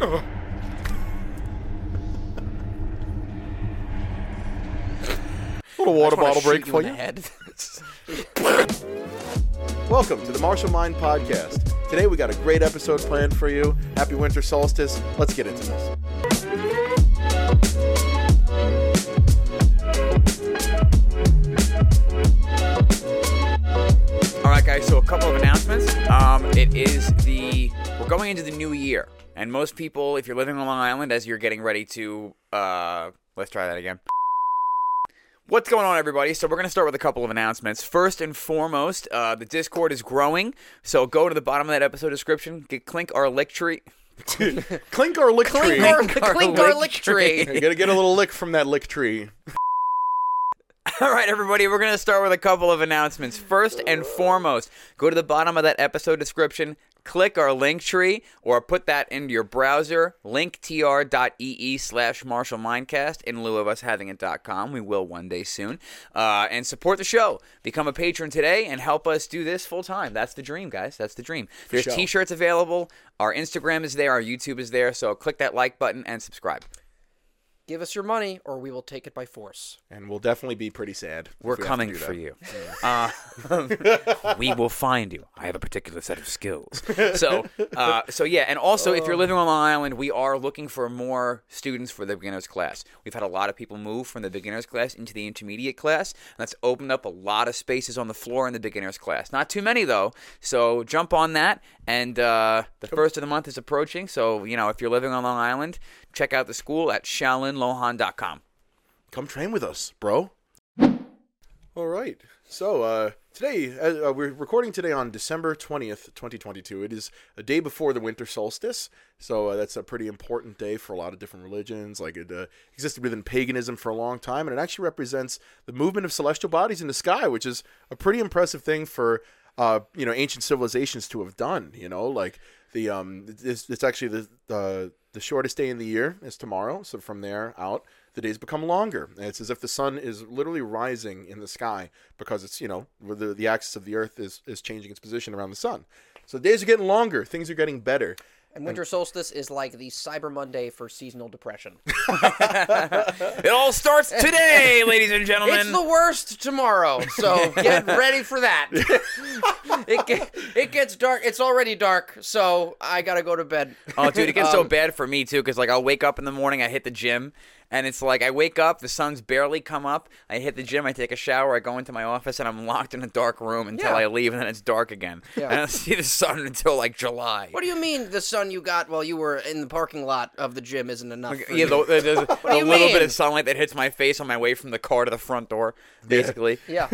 A little water bottle break for you. the head. Welcome to the Martial Mind Podcast. Today we got a great episode planned for you. Happy winter solstice. Let's get into this. All right, guys. So a couple of announcements. Um, it is the we're going into the new year, and most people, if you're living on Long Island, as you're getting ready to, uh, let's try that again. What's going on, everybody? So we're going to start with a couple of announcements. First and foremost, uh, the Discord is growing, so go to the bottom of that episode description, get clink our lick tree. Clink our lick tree. Clink our- Clink our lick tree. You gotta get a little lick from that lick tree. All right, everybody, we're going to start with a couple of announcements. First and foremost, go to the bottom of that episode description, click our link tree, or put that into your browser, linktr.ee slash Martial Mindcast in lieu of us having it.com. We will one day soon. Uh, and support the show. Become a patron today and help us do this full time. That's the dream, guys. That's the dream. There's sure. t shirts available. Our Instagram is there. Our YouTube is there. So click that like button and subscribe. Give us your money, or we will take it by force. And we'll definitely be pretty sad. We're we coming for that. you. Uh, we will find you. I have a particular set of skills. So, uh, so yeah, and also if you're living on Long Island, we are looking for more students for the beginners class. We've had a lot of people move from the beginners class into the intermediate class, and that's opened up a lot of spaces on the floor in the beginners class. Not too many though, so jump on that. And uh, the first of the month is approaching, so you know if you're living on Long Island, check out the school at shaolinlohan.com. Come train with us, bro. All right. So uh, today, uh, uh, we're recording today on December twentieth, twenty twenty-two. It is a day before the winter solstice, so uh, that's a pretty important day for a lot of different religions. Like it uh, existed within paganism for a long time, and it actually represents the movement of celestial bodies in the sky, which is a pretty impressive thing for uh, you know ancient civilizations to have done. You know, like the um, it's, it's actually the the the shortest day in the year is tomorrow. So from there out, the days become longer. It's as if the sun is literally rising in the sky because it's you know the the axis of the Earth is is changing its position around the sun. So the days are getting longer. Things are getting better. And winter solstice is like the Cyber Monday for seasonal depression. It all starts today, ladies and gentlemen. It's the worst tomorrow, so get ready for that. it get, it gets dark. It's already dark, so I gotta go to bed. Oh, dude, it gets so Um, bad for me too, because like I'll wake up in the morning, I hit the gym, and it's like I wake up, the sun's barely come up, I hit the gym, I take a shower, I go into my office, and I'm locked in a dark room until Yeah. I leave, and then it's dark again. Yeah. And I don't see the sun until like July. What do you mean the sun you got while you were in the parking lot of the gym isn't enough? for yeah, you? the, the, the, the you little bit of sunlight that hits my face on my way from the car to the front door, basically. yeah,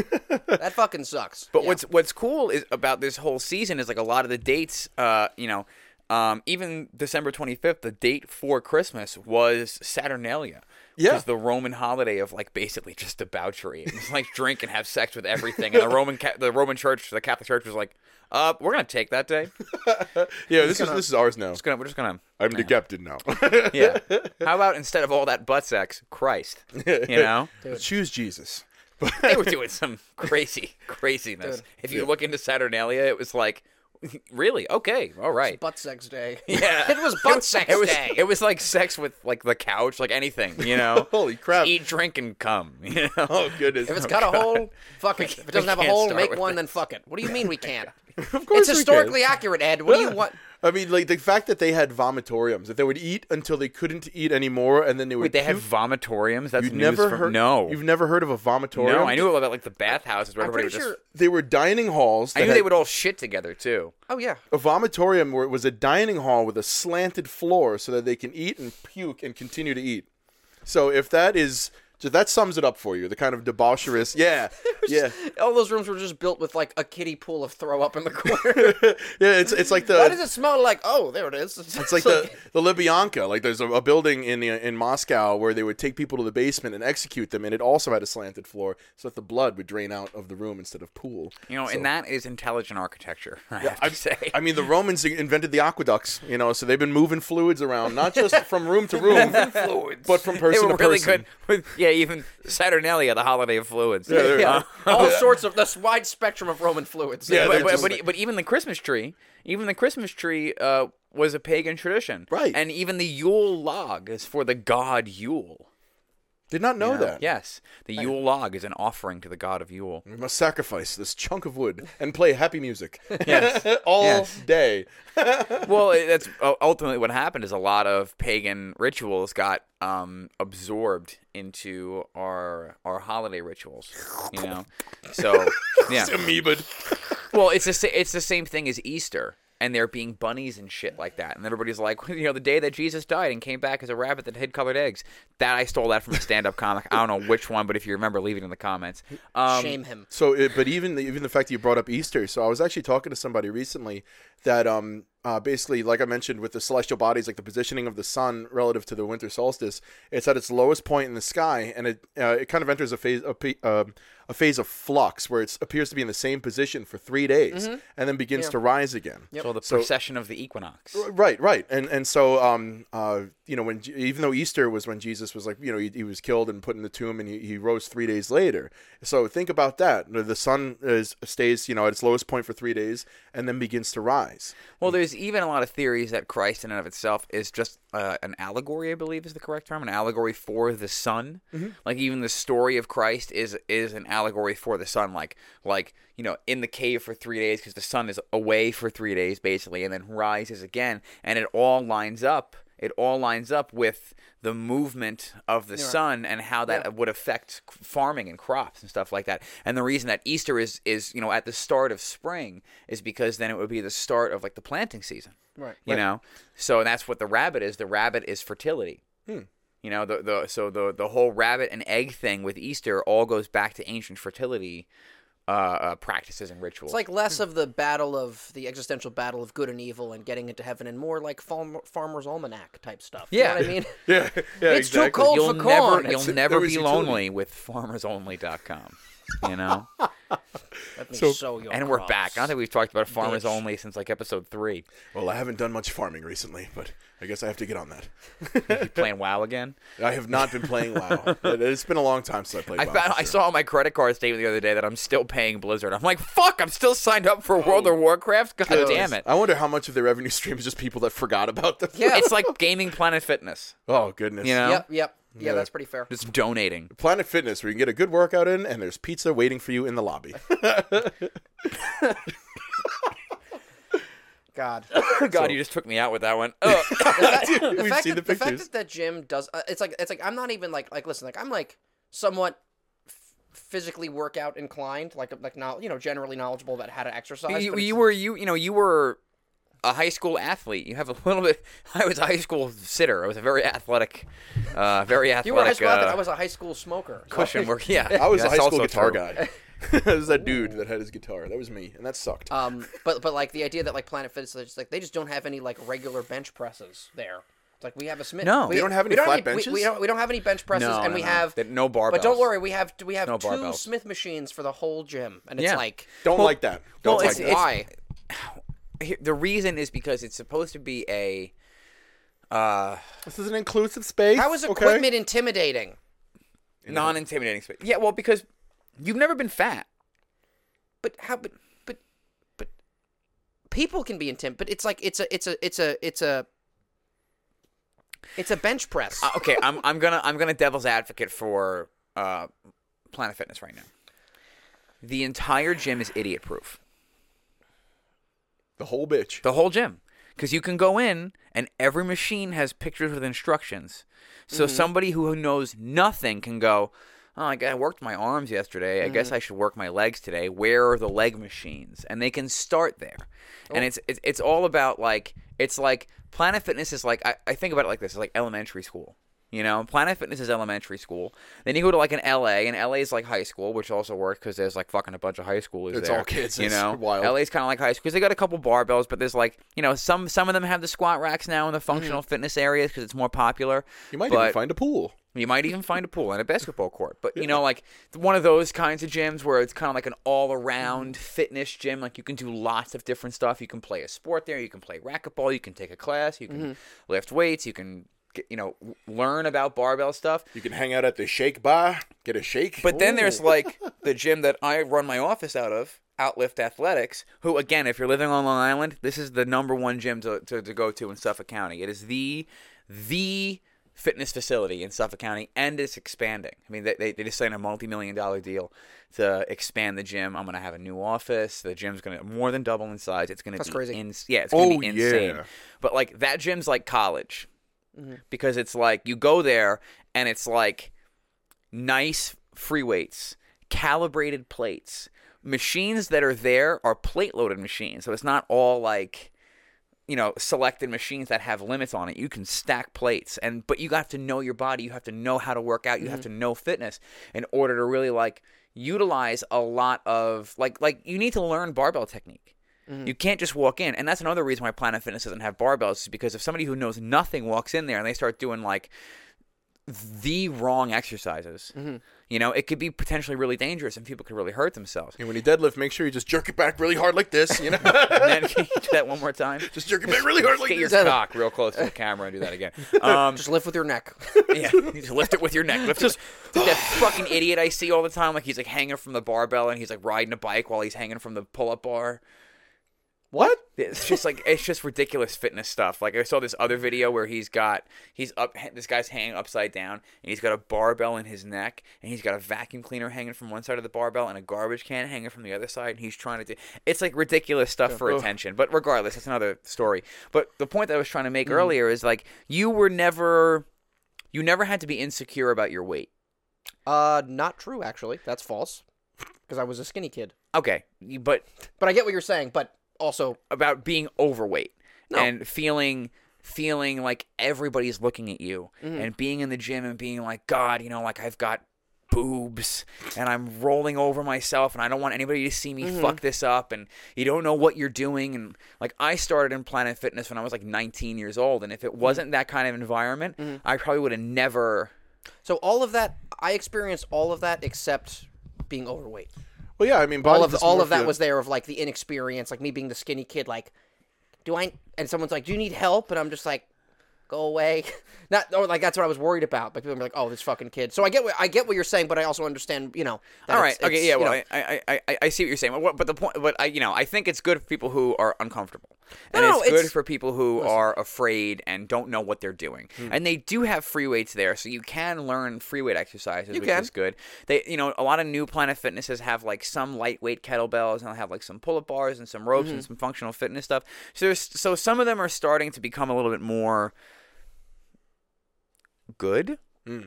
that fucking sucks. But Yeah. what's what's cool is about this whole season is like a lot of the dates. Uh, you know, um, even December twenty fifth, the date for Christmas was Saturnalia. Which Yeah. is the Roman holiday of like basically just debauchery. It's like drink and have sex with everything. And the Roman ca- the Roman Church, the Catholic Church was like, uh, we're gonna take that day. Yeah, this is this is ours now. Just gonna, we're just gonna. I'm the captain now. Yeah. How about instead of all that butt sex, Christ? You know, Choose Jesus. But they were doing some crazy craziness. Dude. If you look into Saturnalia, it was like, really okay, all right. butt sex day? Yeah, it was butt sex it was, day. It was like sex with like the couch, like anything, you know. Holy crap. Eat, drink, and come. You know. Oh goodness. If it's oh, got a hole, fuck it. If it doesn't have a hole, make one, this. then fuck it. What do you mean we can't? of course It's we can. historically accurate, Ed. What do you want? I mean, like the fact that they had vomitoriums, that they would eat until they couldn't eat anymore, and then they would. Wait, they had vomitoriums. That's You've news never from, heard? no. you've never heard of a vomitorium? no, I knew about like the bathhouses where I'm everybody pretty would sure. just. They were dining halls. I that knew they would all shit together too. Oh yeah. A vomitorium where it was a dining hall with a slanted floor, so that they can eat and puke and continue to eat. So if that is, so that sums it up for you. The kind of debaucherous, yeah, yeah, All those rooms were just built with like a kiddie pool of throw up in the corner. yeah. It's it's like the Why does it smell like? Oh, there it is. It's like the the Lubyanka. Like there's a, a building in the, in Moscow where they would take people to the basement and execute them, and it also had a slanted floor, so that the blood would drain out of the room instead of pool. You know, So- and that is intelligent architecture. I have to I, say. I mean, the Romans invented the aqueducts, you know, so they've been moving fluids around, not just from room to room, but from person were to really person. good. With, yeah, even Saturnalia, the holiday of fluids. Yeah, they're- yeah, all sorts of this wide spectrum of Roman fluids. Yeah, but, they're but, just but, like- but even the Christmas tree, even the Christmas tree uh, was a pagan tradition. Right. And even the Yule log is for the god Yule. Did not know know? that. Yes. The Yule log is an offering to the god of Yule. We must sacrifice this chunk of wood and play happy music Yes. all Yes. day. well, that's ultimately what happened. Is a lot of pagan rituals got um, absorbed into our our holiday rituals. You know, so yeah. Amoeba'd. Well, it's the it's the same thing as Easter, and there being bunnies and shit like that, and everybody's like, you know, the day that Jesus died and came back as a rabbit that hid colored eggs. That I stole that from a stand-up comic. I don't know which one, but if you remember, leave it in the comments. Um, Shame him. So, it, but even the, even the fact that you brought up Easter, so I was actually talking to somebody recently that um uh, basically, like I mentioned, with the celestial bodies, like the positioning of the sun relative to the winter solstice, it's at its lowest point in the sky, and it uh, it kind of enters a phase a, uh, a phase of flux where it appears to be in the same position for three days, and then begins to rise again. So the So- procession of the equinox. Right, right, and and so um uh you know when even though Easter was when Jesus was like you know he, he was killed and put in the tomb and he, he rose three days later. So think about that. The the sun is stays you know at its lowest point for three days and then begins to rise. Well, there's even a lot of theories that Christ in and of itself is just uh, an allegory. I believe is the correct term, an allegory for the sun. Like even the story of Christ is is an allegory for the sun. Like like you know in the cave for three days because the sun is away for three days basically, and then rises again, and it all lines up. It all lines up with the movement of the sun and how that would affect farming and crops and stuff like that. And the reason that Easter is is you know at the start of spring is because then it would be the start of like the planting season. Right. You know, so that's what the rabbit is. The rabbit is fertility. Hmm. You know, the the so the the whole rabbit and egg thing with Easter all goes back to ancient fertility uh, uh, practices and rituals. It's like less of the battle of the existential battle of good and evil and getting into heaven, and more like farm, farmer's almanac type stuff. You know Yeah. what I mean? Yeah, yeah, It's too cold. you'll for never corn. you'll never be utility. lonely with farmersonly.com. You know, That makes So- so, yo and we're gross. back. I don't think we've talked about farmers Bitch. only since like episode three. Well, I haven't done much farming recently, but I guess I have to get on that. You playing WoW again? I have not been playing WoW. It- it's been a long time since I played. I WoW, found for I saw on my credit card statement the other day that I'm still paying Blizzard. I'm like, fuck! I'm still signed up for World of Warcraft. God Goodness. damn it! I wonder how much of their revenue stream is just people that forgot about them. Yeah. It's like gaming Planet Fitness. Oh goodness. You know, Yep, yep, yeah, Yeah. that's pretty fair. just donating. Planet Fitness, where you can get a good workout in, and there's pizza waiting for you in the lobby. God, God, you just took me out with that one. Ugh. the fact, the We've fact seen that, the the fact pictures. that that gym does, uh, it's like it's like I'm not even like like listen, like I'm like somewhat f- physically workout inclined, like like now you know generally knowledgeable about how to exercise. you, but you it's- were you you know you were a high school athlete. You have a little bit. I was a high school sitter. I was a very athletic, uh, very athletic. you were a high school athlete, uh, I was a high school smoker. cushion work. Yeah, I was a high school guitar true. guy. it was that dude that had his guitar. That was me, and that sucked. Um, but but like the idea that like Planet Fitness, is just like they just don't have any like regular bench presses there. It's like we have a Smith. No. we, They don't have we any flat we- benches? We, don't. We don't have any bench presses, No, and no, we no. have. That- no barbells. But don't worry, we have we have No two barbells. Smith machines for the whole gym, and it's Yeah. like Don't like that. Don't well, like it's- that. it's- why? Here- The reason is because it's supposed to be a. Uh, this is an inclusive space. How is okay? equipment intimidating? non-intimidating space. Yeah, well, because you've never been fat. But how? But but but people can be intim. But it's like it's a it's a it's a it's a it's a bench press. Uh, okay, I'm I'm gonna I'm gonna devil's advocate for uh, Planet Fitness right now. The entire gym is idiot proof. The whole bitch. The whole gym. Because you can go in and every machine has pictures with instructions. So mm-hmm. somebody who knows nothing can go, Oh, I worked my arms yesterday. I guess mm. I should work my legs today. Where are the leg machines? And they can start there. And oh. it's, it's it's all about like it's like Planet Fitness is like I, I think about it like this. It's like elementary school. You know, Planet Fitness is elementary school. Then you go to like an LA, and LA is like high school, which also works because there's like fucking a bunch of high schoolers It's there. all kids. You know, wild. LA's kind of like high school because they got a couple barbells, but there's like you know some some of them have the squat racks now in the functional mm. fitness areas because it's more popular. You might but even find a pool. you might even find a pool and a basketball court. But you know, like one of those kinds of gyms where it's kind of like an all-around mm. fitness gym. Like you can do lots of different stuff. You can play a sport there. You can play racquetball. You can take a class. You can mm-hmm. lift weights. You can you know learn about barbell stuff. You can hang out at the shake bar, get a shake. But then there's like the gym that I run my office out of, Outlift Athletics, who again, if you're living on Long Island, this is the number one gym to, to, to go to in Suffolk County. It is the the fitness facility in Suffolk County, and it's expanding. I mean, they, they, they just signed a multi-million dollar deal to expand the gym. I'm going to have a new office. The gym's going to more than double in size. It's going to That's be crazy. ins- yeah, it's going to Oh, be insane. yeah. But like that gym's like college Mm-hmm. because it's like you go there and it's like nice free weights, calibrated plates. Machines that are there are plate loaded machines. So it's not all like you know, selected machines that have limits on it. You can stack plates and but you have to know your body, you have to know how to work out, you have to know fitness in order to really like utilize a lot of like like you need to learn barbell technique. You can't just walk in, and that's another reason why Planet Fitness doesn't have barbells. Is because if somebody who knows nothing walks in there and they start doing like the wrong exercises, you know, it could be potentially really dangerous, and people could really hurt themselves. And when you deadlift, make sure you just jerk it back really hard like this. You know, and then can you do that one more time? just jerk it back really hard like Get your this. cock real close to the camera and do that again. Um, Just lift with your neck. yeah, just lift it with your neck. Lift just like that fucking idiot I see all the time. Like he's like hanging from the barbell and he's like riding a bike while he's hanging from the pull-up bar. What? It's just like it's just ridiculous fitness stuff. Like I saw this other video where he's got he's up this guy's hanging upside down and he's got a barbell in his neck and he's got a vacuum cleaner hanging from one side of the barbell and a garbage can hanging from the other side and he's trying to do it's like ridiculous stuff for Ugh. attention. But regardless, that's another story. But the point that I was trying to make earlier is like you were never you never had to be insecure about your weight. Uh, not true. Actually, that's false. Because I was a skinny kid. Okay, but But I get what you're saying. But also, about being overweight No. and feeling feeling like everybody's looking at you Mm-hmm. and being in the gym and being like god you know like i've got boobs and i'm rolling over myself and i don't want anybody to see me Mm-hmm. fuck this up and you don't know what you're doing and like i started in planet fitness when i was like 19 years old and if Mm-hmm. it wasn't that kind of environment i probably would have never so all of that, I experienced all of that except being overweight. Well, yeah. I mean, all of the, all of that was there of like the inexperience, like me being the skinny kid. Like, do I? And someone's like, "Do you need help?" And I'm just like, "Go away." Not or like that's what I was worried about. But people are like, "Oh, this fucking kid." So I get what I get what you're saying, but I also understand, you know. All right. it's- okay. it's, Yeah. Well, I, I, I, I see what you're saying. But, but the point, but I, you know, I think it's good for people who are uncomfortable, and No, no, it's good for people who are afraid and don't know what they're doing. Hmm. And they do have free weights there, so you can learn free weight exercises, You which can. is good. They, you know, a lot of new Planet Fitnesses have like some lightweight kettlebells, and they'll have like some pull-up bars and some ropes Mm-hmm. and some functional fitness stuff. So there's, so some of them are starting to become a little bit more good.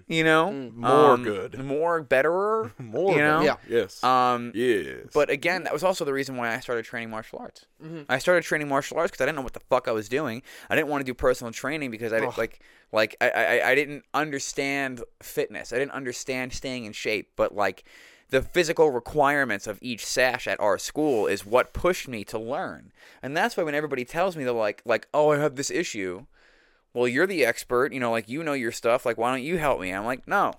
You know, More Um, good. more betterer, more. you know? than- Yeah. Yes. Um, yes. but again, that was also the reason why I started training martial arts. I started training martial arts because I didn't know what the fuck I was doing. I didn't want to do personal training because I didn't like like I, I I didn't understand fitness. I didn't understand staying in shape. But like the physical requirements of each sash at our school is what pushed me to learn. And that's why when everybody tells me they're like like oh I have this issue, well you're the expert. You know like you know your stuff. Like why don't you help me? I'm like no.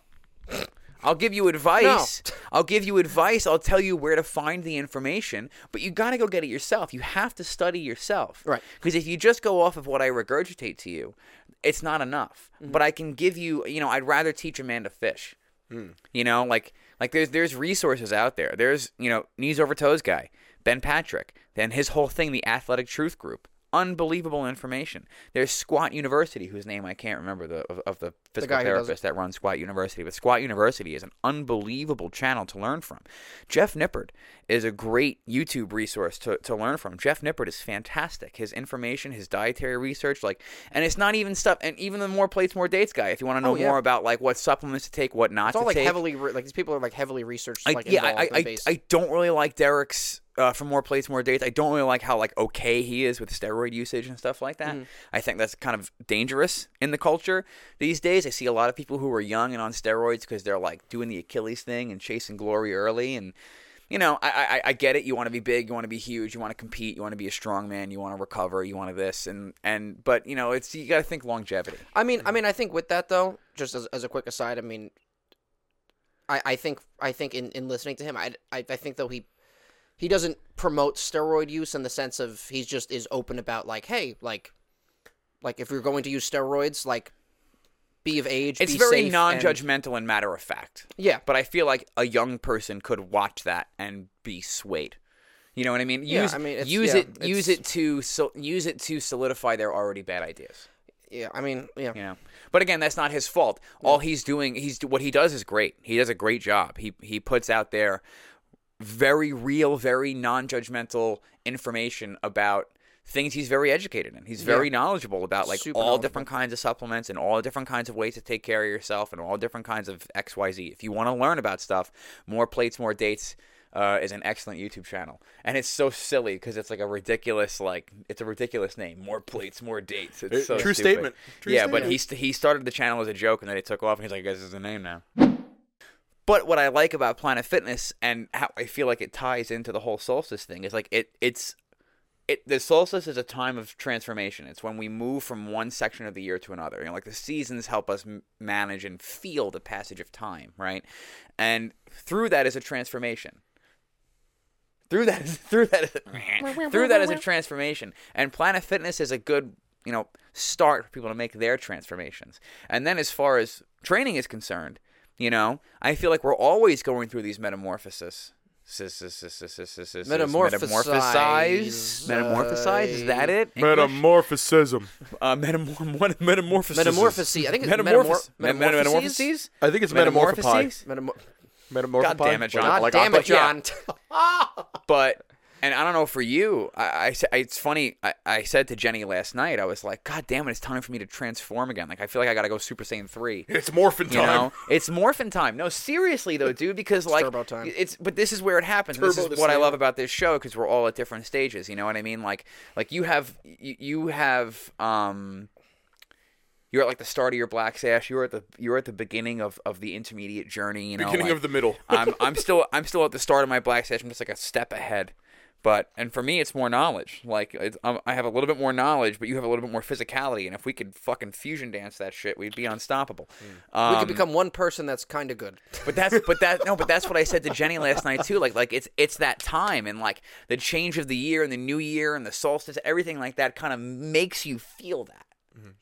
I'll give you advice. I'll give you advice. I'll tell you where to find the information, but you got to go get it yourself. You have to study yourself. Right. Because if you just go off of what I regurgitate to you, it's not enough. Mm-hmm. But I can give you, you know, I'd rather teach a man to Fish. Hmm. You know, like like there's there's resources out there. There's, you know, knees over toes guy, Ben Patrick, then his whole thing, the Athletic Truth Group. Unbelievable information. There's Squat University, whose name I can't remember the of, of the physical does therapist that runs Squat University. But Squat University is an unbelievable channel to learn from. Jeff Nippard is a great YouTube resource to, to learn from. Jeff Nippard is fantastic. His information, his dietary research, like, and it's not even stuff. And even the more plates, more dates guy. If you want to know Oh, yeah. more about like what supplements to take, what not it's all to like take. heavily re- like these people are like heavily researched. I, like yeah, I, I, I. I don't really like Derek's uh, for more plates, more dates. I don't really like how like okay he is with steroid usage and stuff like that. I think that's kind of dangerous in the culture these days. I see a lot of people who are young and on steroids because they're like doing the Achilles thing and chasing glory early and. You know, I, I I get it. You want to be big, you want to be huge, you want to compete, you want to be a strong man, you want to recover, you want to this and and. But you know, it's you got to think longevity. I mean, I mean, I think with that though, just as, as a quick aside, I mean, I, I think I think in, in listening to him, I, I I think though he he doesn't promote steroid use in the sense of he's just is open about like, hey, like like if you're going to use steroids, like be of age. It's very non-judgmental and matter of fact. Yeah. But I feel like a young person could watch that and be swayed. You know what I mean? Yeah, I mean, it's- use yeah, it use it to so, use it to solidify their already bad ideas. Yeah, I mean, yeah. You know. But again, that's not his fault. All he's doing, he's what he does is great. He does a great job. He he puts out there very real, very non-judgmental information about things he's very educated in. He's very knowledgeable about like Super all different kinds of supplements and all different kinds of ways to take care of yourself and all different kinds of XYZ. If you want to learn about stuff, more plates, more dates uh, is an excellent YouTube channel. And it's so silly because it's like a ridiculous like it's a ridiculous name. More plates, more dates. It's so true stupid. statement. True yeah, but he he started the channel as a joke and then it took off and he's like, I guess this is the name now. But what I like about Planet Fitness and how I feel like it ties into the whole solstice thing is like it it's it the solstice is a time of transformation. It's when we move from one section of the year to another. You know, like the seasons help us m- manage and feel the passage of time, right? And through that is a transformation. Through that is through that is, through that is a transformation. And Planet Fitness is a good, you know, start for people to make their transformations. And then as far as training is concerned, you know, I feel like we're always going through these metamorphoses. Metamorphosize. Metamorphosize. Metamorphosize. Is that it? English? Metamorphism. Uh, metamor- metamorphosis. Metamorphosis. I think it's Metamorphos- metamor- metamorphoses? metamorphoses. I think it's metamorphopi. Metamorphoses. Metamor- God damn it, John. God Like damn it, John. But and I don't know for you. I, I it's funny. I, I said to Jenny last night. I was like, God damn it! It's time for me to transform again. Like I feel like I gotta go Super Saiyan three. It's morphin You time. know, it's morphin time. No, seriously though, dude, because like turbo time. it's. But this is where it happens. and this is the what I love about this show because we're all at different stages. You know what I mean? Like, like you have, you, you have, um, you're at like the start of your black sash. You're at the you're at the beginning of, of the intermediate journey. You know, Beginning like, of the middle. I'm I'm still I'm still at the start of my black sash. I'm just like a step ahead. But and for me, it's more knowledge. Like it's, um, I have a little bit more knowledge, but you have a little bit more physicality. And if we could fucking fusion dance that shit, we'd be unstoppable. Um, we could become one person that's kind of good. but that's but that no, but that's what I said to Jenny last night too. Like like it's it's that time and like the change of the year and the new year and the solstice, everything like that kind of makes you feel that.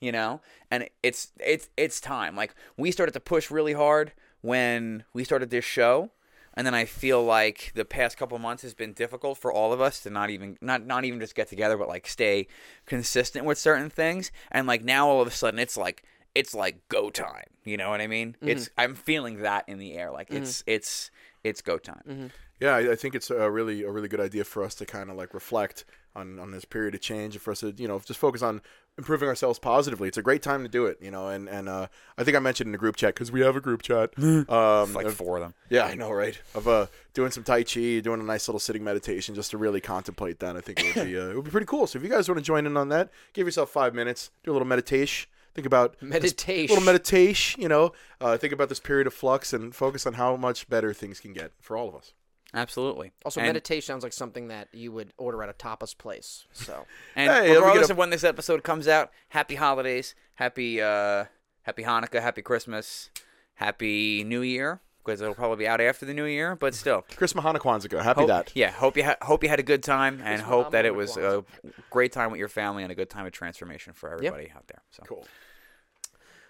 You know? And it's it's it's time. Like we started to push really hard when we started this show. And then I feel like the past couple months has been difficult for all of us to not even not not even just get together, but like stay consistent with certain things. And like now all of a sudden it's like it's like go time. You know what I mean? It's mm-hmm. I'm feeling that in the air. Like it's mm-hmm. it's it's go time. Mm-hmm. Yeah, I, I think it's a really a really good idea for us to kind of like reflect on on this period of change and for us to you know just focus on improving ourselves positively. It's a great time to do it, you know. And and uh, I think I mentioned in the group chat because we have a group chat. um, Like of- four of them. yeah, I know, right? Of uh, doing some tai chi, doing a nice little sitting meditation, just to really contemplate that. I think it would be uh, it would be pretty cool. So if you guys want to join in on that, give yourself five minutes, do a little meditation. Think about this Meditation. little meditation. You know, uh, think about this period of flux and focus on how much better things can get for all of us. Absolutely. Also, and, meditation sounds like something that you would order at a tapas place. So And Hey, we regardless get a- of when this episode comes out, happy holidays, happy uh, happy Hanukkah, happy Christmas, happy New Year because it'll probably be out after the New Year, but still. Chris Mahana Kwanzaa, happy Hope, that. Yeah, hope you ha- hope you had a good time, and Christmas hope that it Hanukkah was a great time with your family and a good time of transformation for everybody out there. So Cool.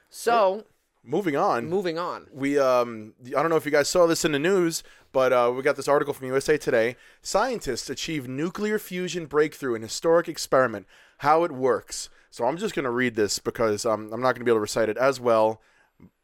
so Moving on. moving on. we um I don't know if you guys saw this in the news, but uh, we got this article from USA Today. Scientists achieve nuclear fusion breakthrough in historic experiment. How it works. So I'm just gonna read this because um, I'm not gonna be able to recite it as well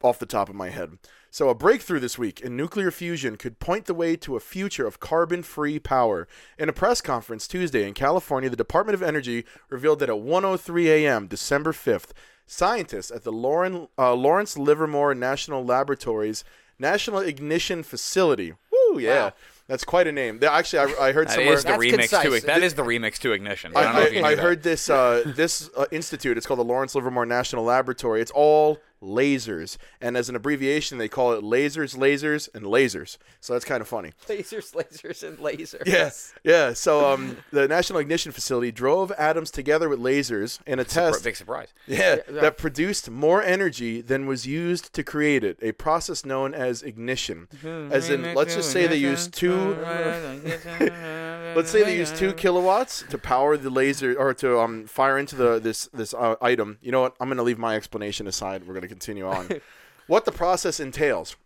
off the top of my head. So a breakthrough this week in nuclear fusion could point the way to a future of carbon-free power. In a press conference Tuesday in California, the Department of Energy revealed that at 1:03 a.m. December 5th, scientists at the Lauren, uh, Lawrence Livermore National Laboratories National Ignition Facility. Woo, yeah. Wow. That's quite a name. They- Actually, I, I heard that somewhere. is the That's remix to that is the remix to Ignition. I don't know I, if you I heard this uh, this uh, institute. It's called the Lawrence Livermore National Laboratory. It's all lasers, and as an abbreviation, they call it lasers, lasers, and lasers. So that's kind of funny. Lasers, lasers, and lasers. Yes, yeah. So um, the National Ignition Facility drove atoms together with lasers in a test. Big surprise. Yeah, yeah. that produced more energy than was used to create it. A process known as ignition. As in, let's just say they used two. Let's say they use two kilowatts to power the laser or to um fire into the this this uh, item. You know what? I'm gonna leave my explanation aside. We're gonna continue on. what the process entails.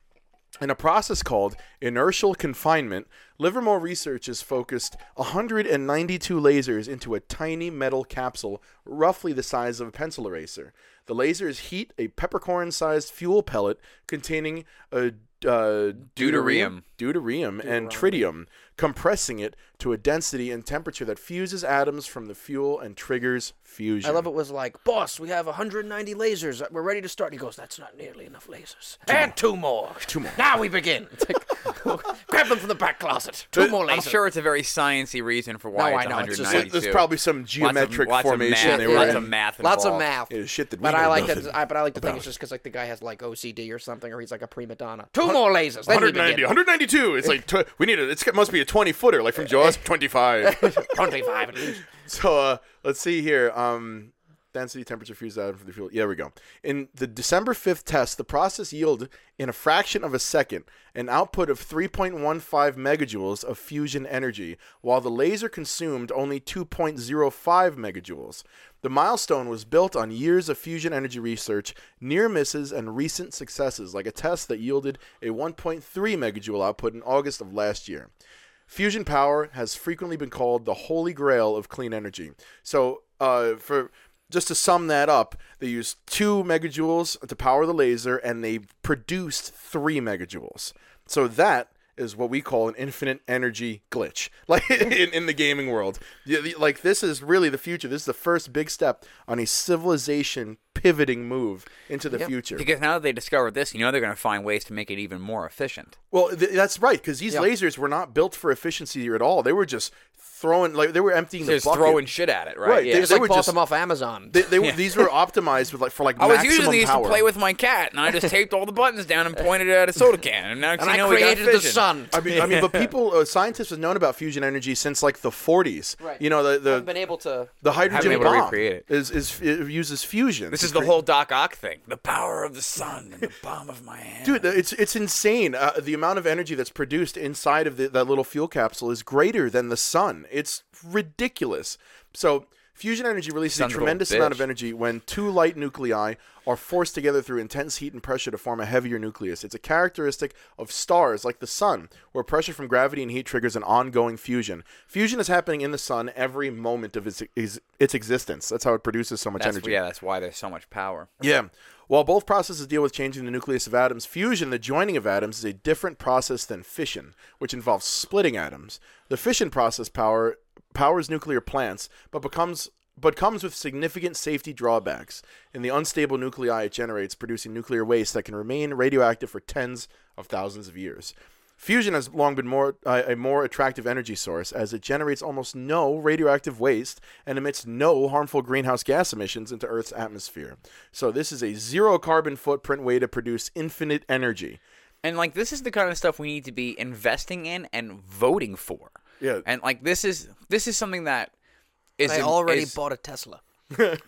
In a process called inertial confinement, Livermore researchers focused 192 lasers into a tiny metal capsule roughly the size of a pencil eraser. The lasers heat a peppercorn sized fuel pellet containing a uh, deuterium, deuterium and tritium, compressing it to a density and temperature that fuses atoms from the fuel and triggers fusion. I love it was like, boss, we have 190 lasers. We're ready to start. He goes, that's not nearly enough lasers. and two more. Two more. Now we begin. It's like, grab them from the back closet. Two more lasers. I'm sure it's a very sciencey reason for why No, it's I know, it's just- 192. There's probably some geometric lots of, formation Lots of they math, were lots in. of math. Lots of math. Yeah, shit that we But I like that. I, but I like to think it's just because like the guy has like OCD or something, or he's like a prima donna. Two more lasers. 190, 192. It's like tw- we need a. It must be a 20 footer, like from Jaws. 25. 25 at least. So uh, let's see here. Um, density, temperature, fuse atom for the fuel. Yeah, there we go. In the December 5th test, the process yielded in a fraction of a second an output of 3.15 megajoules of fusion energy, while the laser consumed only 2.05 megajoules. The milestone was built on years of fusion energy research, near misses, and recent successes, like a test that yielded a 1.3 megajoule output in August of last year. Fusion power has frequently been called the holy grail of clean energy. So, uh, for just to sum that up, they used two megajoules to power the laser, and they produced three megajoules. So that is what we call an infinite energy glitch, like in, in the gaming world. Like this is really the future. This is the first big step on a civilization pivoting move into the future. Because now that they discovered this, you know they're going to find ways to make it even more efficient. Well, th- that's right because these lasers were not built for efficiency at all. They were just throwing like they were emptying the Just bucket. throwing shit at it, right? Right, Yeah. they- Just like were bought just- them off Amazon. They, they were these were optimized with like for like I was maximum using these power. to play with my cat, and I just taped all the buttons down and pointed it at a soda can, and now and you I know created the sun. I mean, I mean, but people, uh, scientists have known about fusion energy since like the 40s. Right. You know, the I've the, been able to. the hydrogen been able to bomb recreate it. is is it uses fusion. This is the whole Doc Ock thing. The power of the sun and the palm of my hand. Dude, it's it's insane. Uh, the amount of energy that's produced inside of the, that little fuel capsule is greater than the sun. It's ridiculous. So fusion energy releases a a tremendous amount of energy when two light nuclei are forced together through intense heat and pressure to form a heavier nucleus. It's a characteristic of stars like the sun, where pressure from gravity and heat triggers an ongoing fusion. Fusion is happening in the sun every moment of its its, its existence. That's how it produces so much that's, energy. yeah, that's why there's so much power. Yeah. While both processes deal with changing the nucleus of atoms, fusion, the joining of atoms, is a different process than fission, which involves splitting atoms. The fission process power powers nuclear plants, but becomes but comes with significant safety drawbacks in the unstable nuclei it generates, producing nuclear waste that can remain radioactive for tens of thousands of years. Fusion has long been more uh, a more attractive energy source as it generates almost no radioactive waste and emits no harmful greenhouse gas emissions into Earth's atmosphere. So this is a zero carbon footprint way to produce infinite energy. And like this is the kind of stuff we need to be investing in and voting for. Yeah. And like this is this is something that is I already is- bought a Tesla.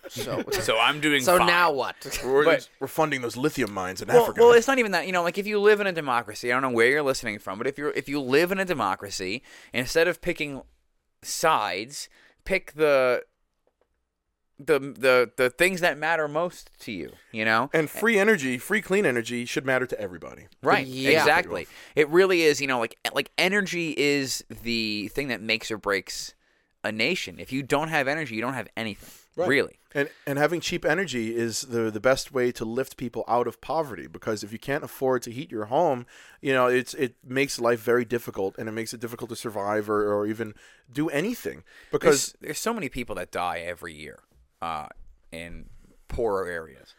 So So I'm doing so fine. now what? We're, But- we're funding those lithium mines in Well, Africa. well, it's not even that. You know, like if you live in a democracy, I don't know where you're listening from, but if you're if you live in a democracy, instead of picking sides, pick the the the the things that matter most to you. You know, and free energy, free clean energy should matter to everybody. Right. Yeah. Exactly. It really is, you know, like like energy is the thing that makes or breaks a nation. If you don't have energy, you don't have anything. Really. And and having cheap energy is the the best way to lift people out of poverty because if you can't afford to heat your home, you know, it's it makes life very difficult and it makes it difficult to survive or, or even do anything because There's, there's so many people that die every year uh, in poorer areas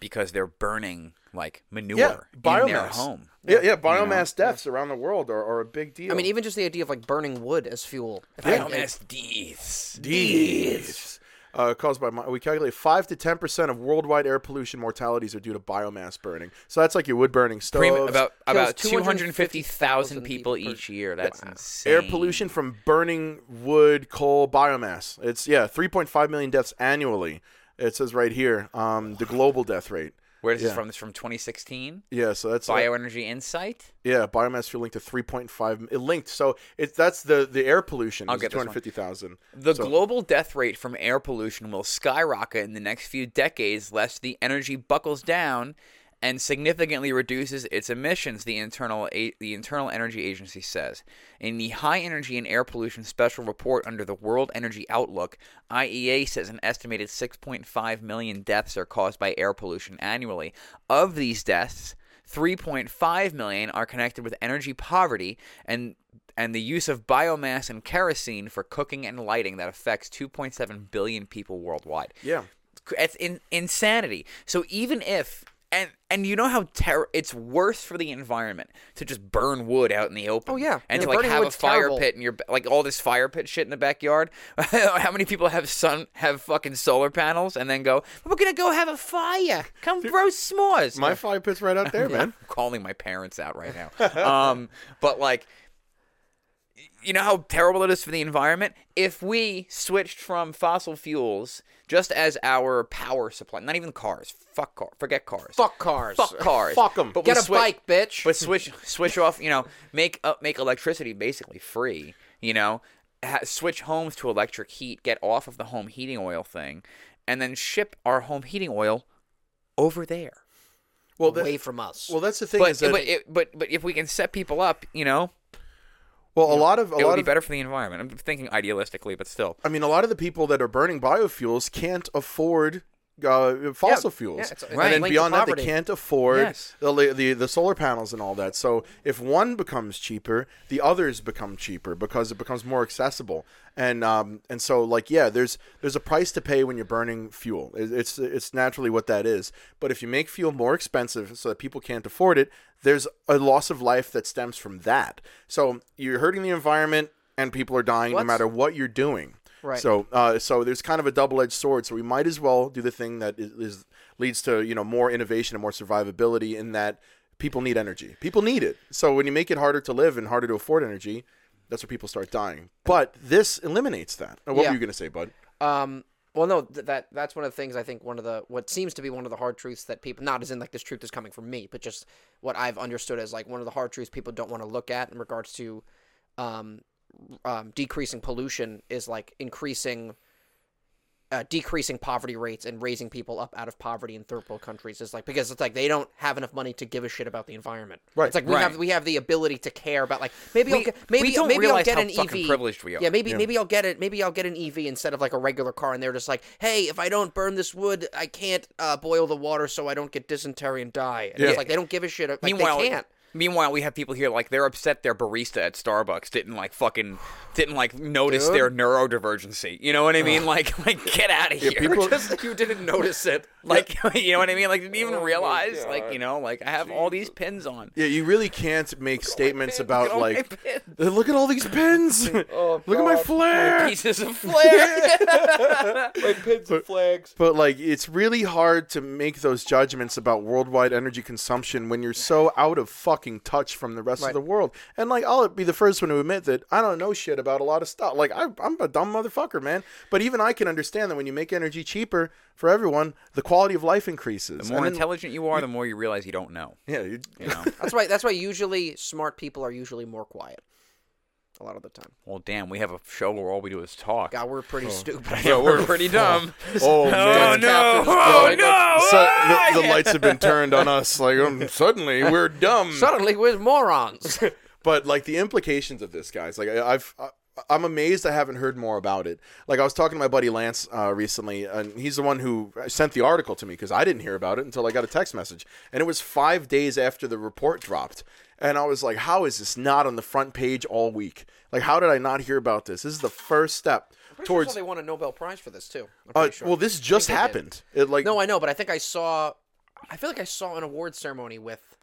because they're burning like manure yeah, in biomass. their home. Yeah, yeah, biomass deaths around the world are, are a big deal. I mean, even just the idea of like burning wood as fuel. If I- Biomass deaths. Deeds. Uh, caused by we calculate five to ten percent of worldwide air pollution mortalities are due to biomass burning. So that's like your wood burning stoves, Prem- about about 250,000 250,000 people people each year. That's insane. air pollution from burning wood, coal, biomass. It's yeah, three point five million deaths annually. It says right here, um, the global death rate. Where is this from? This is from 2016. Yeah, so that's uh, Bioenergy Insight. yeah, biomass fuel linked to 3.5 it linked. So it's that's the the air pollution I'll is get 250,000. The So- global death rate from air pollution will skyrocket in the next few decades lest the energy buckles down and significantly reduces its emissions, the internal a- the Internal Energy Agency says. In the High Energy and Air Pollution Special Report under the World Energy Outlook, IEA says an estimated 6.5 million deaths are caused by air pollution annually. Of these deaths, 3.5 million are connected with energy poverty and and the use of biomass and kerosene for cooking and lighting that affects 2.7 billion people worldwide. Yeah. It's in, insanity. So even if and and you know how ter- it's worse for the environment to just burn wood out in the open. Oh, yeah. and Yeah, to like have a fire terrible. pit in your like all this fire pit shit in the backyard. how many people have sun have fucking solar panels and then go, we're gonna go have a fire. Come roast s'mores. My fire pit's right out there, man. I'm calling my parents out right now. um, but like, you know how terrible it is for the environment. If we switched from fossil fuels just as our power supply, not even cars. Fuck car. Forget cars. Fuck cars. Fuck cars. Fuck 'em. But Get a swi- bike, bitch. But switch switch off. You know, make up make electricity basically free. You know, ha- switch homes to electric heat. Get off of the home heating oil thing, and then ship our home heating oil over there. Well, that- away from us. well, that's the thing But is that but it, but but if we can set people up, you know, well, a lot of a it would be of better for the environment. I'm thinking idealistically, but still. I mean, a lot of the people that are burning biofuels can't afford uh, fossil fuels, yeah, it's and then beyond that, they can't afford Yes. the, the the solar panels and all that. So if one becomes cheaper, the others become cheaper because it becomes more accessible. And um and so like yeah, there's there's a price to pay when you're burning fuel. It's it's naturally what that is. But if you make fuel more expensive so that people can't afford it, there's a loss of life that stems from that. So you're hurting the environment, and people are dying no matter what you're doing. Right. So, uh, so there's kind of a double-edged sword. So we might as well do the thing that is, is leads to you know more innovation and more survivability. In that people need energy. People need it. So when you make it harder to live and harder to afford energy, that's where people start dying. But this eliminates that. What Yeah. were you going to say, bud? Um, well, no, th- that that's one of the things I think one of the what seems to be one of the hard truths that people not as in like this truth is coming from me, but just what I've understood as like one of the hard truths people don't want to look at in regards to um, um, decreasing pollution is like increasing. Uh, decreasing poverty rates and raising people up out of poverty in third world countries is like because it's like they don't have enough money to give a shit about the environment. Right. It's like we Right. have we have the ability to care about like maybe I'll get, maybe we don't maybe I'll get an EV. privileged we are. Yeah, maybe Yeah. maybe I'll get it. Maybe I'll get an EV instead of like a regular car, and they're just like, hey, if I don't burn this wood, I can't uh, boil the water, so I don't get dysentery and die. And Yeah. it's like they don't give a shit. Like meanwhile, they can't. Meanwhile, we have people here like they're upset their barista at Starbucks didn't like fucking didn't like notice Dude. their neurodivergency. You know what I mean? Like like get out of here. people- Just you didn't notice it. Like you know what I mean? Like didn't even Oh realize like you know like I have all these pins on. Yeah, you really can't make statements about like, look at all these pins. Oh, look at my God. flare. pieces of flare. Like pins and flags. But like, it's really hard to make those judgments about worldwide energy consumption when you're so out of fucking touch from the rest of the world. And like, I'll be the first one to admit that I don't know shit about a lot of stuff. Like, I, I'm a dumb motherfucker, man. But even I can understand that when you make energy cheaper for everyone, the quality of life increases. The more And then- intelligent you are, the more you realize you don't know. yeah, you, You know. That's why. That's why usually smart people are usually more quiet. A lot of the time. well, damn, we have a show where all we do is talk. God, we're pretty stupid. Yeah, we're pretty dumb. Oh, Oh man. no! Oh no! So, the, the lights have been turned on us. Like um, suddenly we're dumb. Suddenly, we're morons. but like the implications of this, guys. Like I- I've. I, I'm amazed I haven't heard more about it. Like I was talking to my buddy Lance uh, recently, and he's the one who sent the article to me because I didn't hear about it until I got a text message, and it was five days after the report dropped, and I was like, "How is this not on the front page all week? Like, how did I not hear about this? This is the first step towards." they won a Nobel Prize for this too. I'm Uh, sure. Well, this just happened. It like No, I know, but I think I saw. I feel like I saw an award ceremony with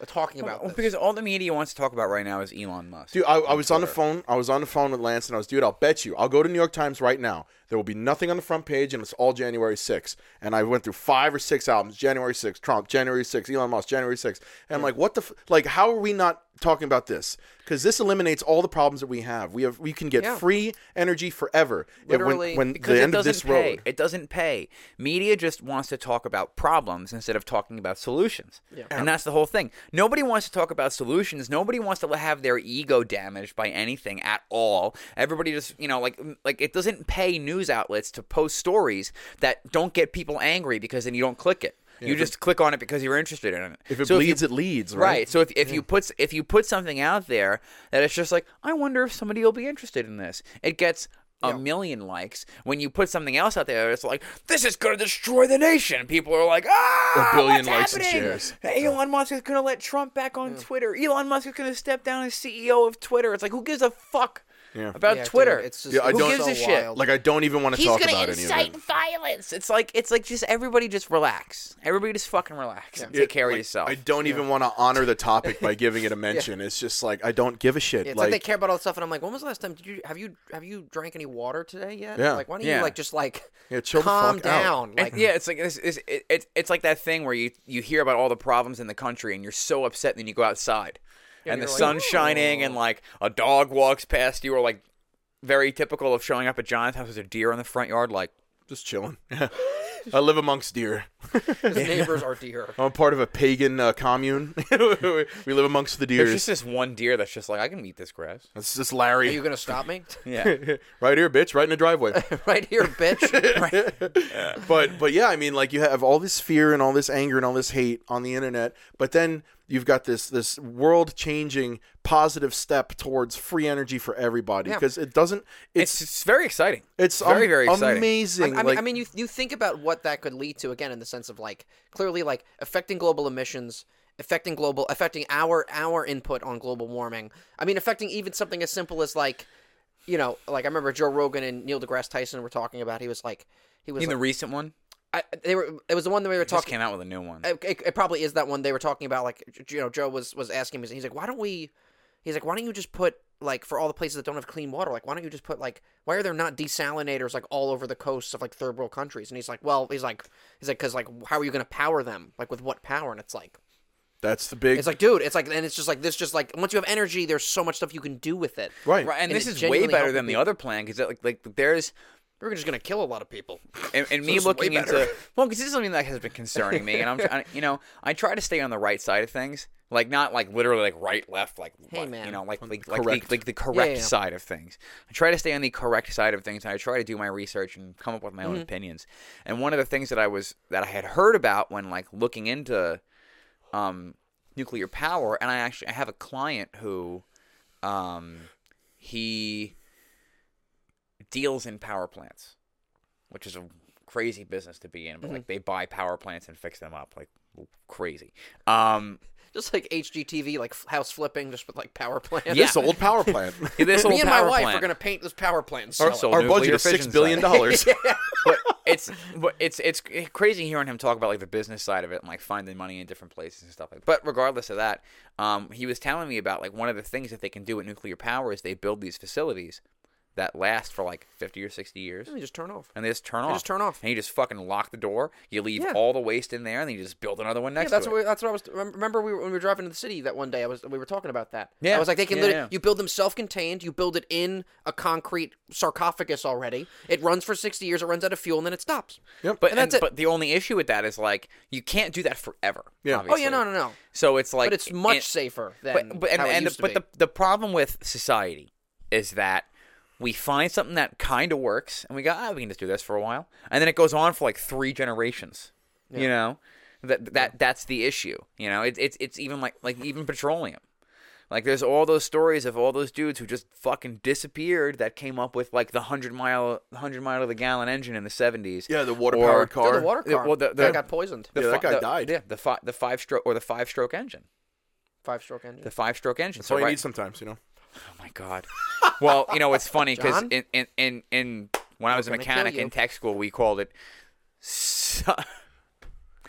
Uh, talking about Well, this. because all the media wants to talk about right now is Elon Musk. Dude, I, I was on the phone. I was on the phone with Lance, and I was, dude, I'll bet you. I'll go to New York Times right now. There will be nothing on the front page, and it's all January 6th. And I went through five or six albums. January 6th, Trump. January 6th, Elon Musk. January 6th. And I'm like, what the? F-? Like, how are we not talking about this? because this eliminates all the problems that we have. We have we can get Yeah. free energy forever. If when- Literally, when, because the it end of doesn't this pay. road. It doesn't pay. Media just wants to talk about problems instead of talking about solutions. Yeah. And that's the whole thing. Nobody wants to talk about solutions. Nobody wants to have their ego damaged by anything at all. Everybody just, you know, like like it doesn't pay news outlets to post stories that don't get people angry because then you don't click it. you just click on it because you're interested in it. If it So you- bleeds, it leads. Right. Right. So if, if you put if you put something out there that it's just like, I wonder if somebody will be interested in this, it gets a million likes. When you put something else out there, it's like, this is gonna destroy the nation. People are like, ah, A billion likes and happening? shares. Elon Musk is gonna let Trump back on Twitter. Elon Musk is gonna step down as CEO of Twitter. It's like, who gives a fuck Yeah. about Yeah, dude, Twitter? it's just Yeah, I it's don't- Who gives so a shit? wild. Like I don't even want to He's talk gonna about any of incite it. violence. It's like it's like just everybody just relax. Everybody just fucking relax and take It- care like, of yourself. I don't even want to honor the topic by giving it a mention. It's just like I don't give a shit. Yeah, it's like, like, they care about all this stuff, and I'm like, when was the last time did you have you have you drank any water today yet? Yeah. Like, why don't Yeah. you like just like Yeah, chill the calm fuck out. down? And, Like, yeah, it's like it's, it's, it's it's like that thing where you you hear about all the problems in the country and you're so upset, and then you go outside, and the you're like, sun's shining, and like a dog walks past you, or like very typical of showing up at John's house There's a deer in the front yard, like just chilling. I live amongst deer. his neighbors are deer. I'm part of a pagan uh, commune. we live amongst the deer. there's just this one deer that's just like I can eat this grass. That's just Larry. Are you gonna stop me? Yeah, right here, bitch, right in the driveway. right here, bitch. but but yeah, I mean, like you have all this fear and all this anger and all this hate on the internet, but then you've got this this world changing positive step towards free energy for everybody Yeah. because it doesn't. it's, It's it's very exciting. it's very am- very exciting. amazing. I, I mean, I mean, you you think about what that could lead to again in the sense of like clearly like affecting global emissions, affecting global, affecting our our input on global warming. I mean, affecting even something as simple as like, you know, like I remember Joe Rogan and Neil deGrasse Tyson were talking about. He was like, he was In the recent one, I, they were. It was the one that we were just talking. came out with a new one. It, it, it probably is that one they were talking about. Like, you know, Joe was was asking me. He's like, why don't we? He's like, why don't you just put like for all the places that don't have clean water, like why don't you just put like why are there not desalinators like all over the coasts of like third world countries? And he's like, well, he's like, he's like, because like how are you going to power them? Like with what power? And it's like, that's the big it's like, dude, it's like, and it's just like this, just like once you have energy, there's so much stuff you can do with it. right. Right, and, and this is way better helped than the other plan because like like there's We're just going to kill a lot of people. and, and me this is way looking into well, because this is something that has been concerning me, and I'm, I, you know, I try to stay on the right side of things, like not like literally like right, left, like Hey, what, man. you know, like like like the, Correct. like the correct yeah. side of things. I try to stay on the correct side of things, and I try to do my research and come up with my Mm-hmm. own opinions. And one of the things that I was that I had heard about when like looking into um, nuclear power, and I actually I have a client who, um, he deals in power plants, which is a crazy business to be in. But Mm-hmm. like they buy power plants and fix them up like crazy. Um, Just like HGTV, like house flipping, just with like power plants. Yeah. This old power plant. this Me old and my wife plant. are going to paint this power plant. And our sell So it. our nuclear budget is six fission billion site. dollars. but it's but it's it's crazy hearing him talk about like the business side of it and like finding money in different places and stuff like. But regardless of that, um, he was telling me about like one of the things that they can do with nuclear power is they build these facilities that last for like fifty or sixty years. And you just turn off. And they just turn They off. just turn off. And you just fucking lock the door. You leave Yeah. all the waste in there, and then you just build another one next Yeah, that's to what it. we, that's what I was. rem- Remember, we were, when we were driving to the city that one day. I was we were talking about that. Yeah. I was like, they can Yeah, literally yeah. you build them self-contained. You build it in a concrete sarcophagus already. It runs for sixty years. It runs out of fuel, and then it stops. Yep. But And that's it. But the only issue with that is like you can't do that forever. Yeah. obviously. Oh yeah, no, no, no. So it's like, But it's much and- safer than but but and, how it and used the, to but be. the the problem with society is that we find something that kind of works and we go ah we can just do this for a while and then it goes on for like three generations you know that that that's the issue you know it's it's it's even like like even petroleum like there's all those stories of all those dudes who just fucking disappeared that came up with like the 100 mile 100 mile of the gallon engine in the 70s Yeah, the water powered Yeah, car. the water Yeah, car well, the- that the- got poisoned. the Yeah, that guy the- died. yeah the fi- the five stroke or the five stroke engine Five stroke engine. the five stroke engine That's so all you right- need sometimes, you know. Oh my god. Well, you know it's funny because John? in, in in in when I was a gonna kill mechanic you. in tech school, we called it su-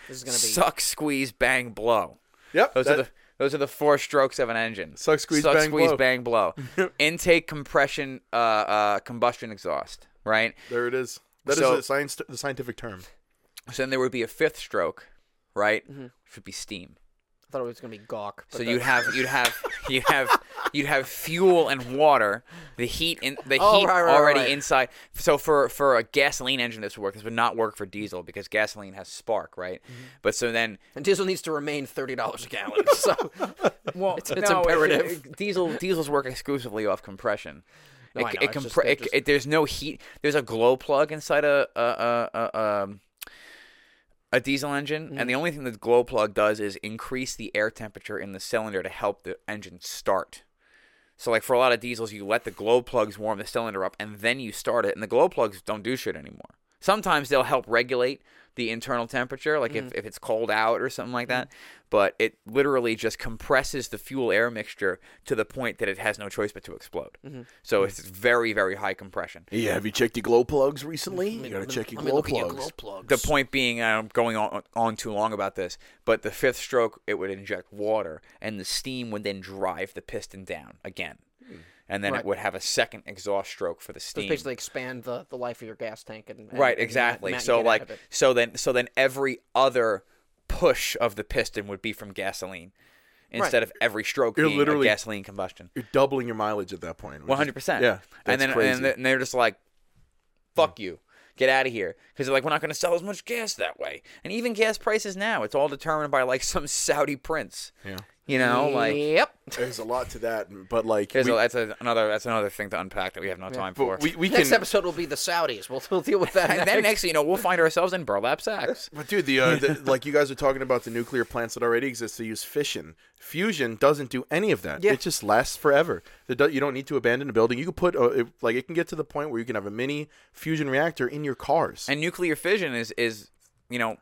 This is gonna be. suck, squeeze, bang, blow. Yep. Those that- are the those are the four strokes of an engine. Suck, squeeze, suck, bang, squeeze, blow. bang, blow. Intake, compression, uh, uh, combustion, exhaust. Right. there it is. That is So- the science the scientific term. So then there would be a fifth stroke, right? Mm-hmm. Which would be steam. I thought it was gonna be gawk. but So you'd have you'd have you have you'd have fuel and water, the heat in the Oh, heat right, right, already right. inside. So for for a gasoline engine, this would work. This would not work for diesel because gasoline has spark, right? Mm-hmm. But so then, And diesel needs to remain thirty dollars a gallon. So well, It's- it's imperative. diesel diesels work exclusively off compression. No, it, it just- compre- it- just- it- there's no heat. There's a glow plug inside a a a, a, um, a diesel engine, and the Mm-hmm. only thing the glow plug does is increase the air temperature in the cylinder to help the engine start. So, like for a lot of diesels, you let the glow plugs warm the cylinder up, and then you start it. And the glow plugs don't do shit anymore. Sometimes they'll help regulate the internal temperature, like Mm-hmm. if, if it's cold out or something like that. But it literally just compresses the fuel air mixture to the point that it has no choice but to explode. Mm-hmm. So it's very, very high compression. Yeah, have you checked your glow plugs recently? You gotta check your let me glow look at your plugs. glow plugs. The point being, I'm going on, on too long about this, but the fifth stroke, it would inject water, and the steam would then drive the piston down again. And then Right. it would have a second exhaust stroke for the Just steam. basically expand the, the life of your gas tank and, and right, exactly. amount you So like, so then, so then every other push of the piston would be from gasoline, instead of every stroke You're being literally- a gasoline combustion. You're doubling your mileage at that point. One hundred percent. Yeah, and then crazy. and they're just like, "Fuck you, get out of here," because they're like, "We're not going to sell as much gas that way." And even gas prices now, it's all determined by like some Saudi prince. yeah. You know, like yep. There's a lot to that, but like we, a, that's a, another that's another thing to unpack that we have no time for. but we, we Next can. episode will be the Saudis. We'll, we'll deal with that. and then next, you know, we'll find ourselves in burlap sacks. But dude, the, uh, the like you guys are talking about the nuclear plants that already exist. They use fission. Fusion doesn't do any of that. Yeah. It just lasts forever. The do- you don't need to abandon a building. You can put uh, it, like it can get to the point where you can have a mini fusion reactor in your cars. And nuclear fission is is you know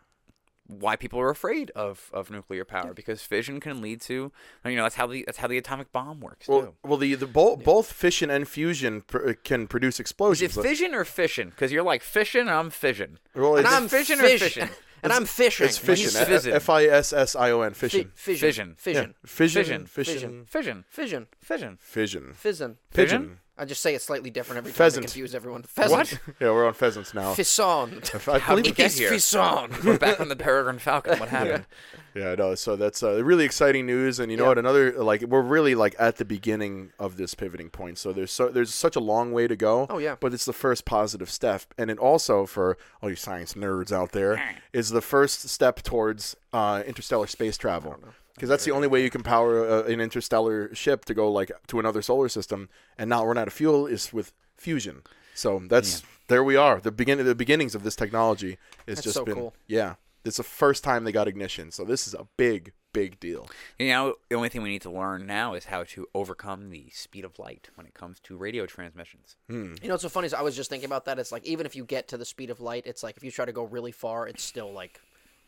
why people are afraid of, of nuclear power because fission can lead to you know that's how the that's how the atomic bomb works well, too. well, the the both both fission and fusion pr- uh, can produce explosions. Is it fission or fission? Because you're like fission, I'm fission. well, and it's, I'm fission or fission? And I'm fishing. it's fission. He's fizzing. F i s s i o n. Fi- Fission. fission. Fission. Fission. Fission. Fission. Fission. Fission. Fission. Fission. Fission. I just say it slightly different every time Pheasant. to confuse everyone. Pheasant. Yeah, we're on pheasants now. Fisson. I How'd we get here. Fisson. We're back on the Peregrine Falcon. What happened? Yeah, I know. So that's uh, really exciting news, and you know what? Another like we're really like at the beginning of this pivoting point. So there's so there's such a long way to go. Oh, yeah. But it's the first positive step, and it also for all you science nerds out there is the first step towards uh, interstellar space travel. Because that's the only way you can power uh, an interstellar ship to go like to another solar system and not run out of fuel is with fusion. So that's there we are. The beginning, the beginnings of this technology has That's just so been cool. yeah. It's the first time they got ignition, so this is a big, big deal. You know, the only thing we need to learn now is how to overcome the speed of light when it comes to radio transmissions. You know what's so funny is I was just thinking about that. It's like even if you get to the speed of light, it's like if you try to go really far, it's still like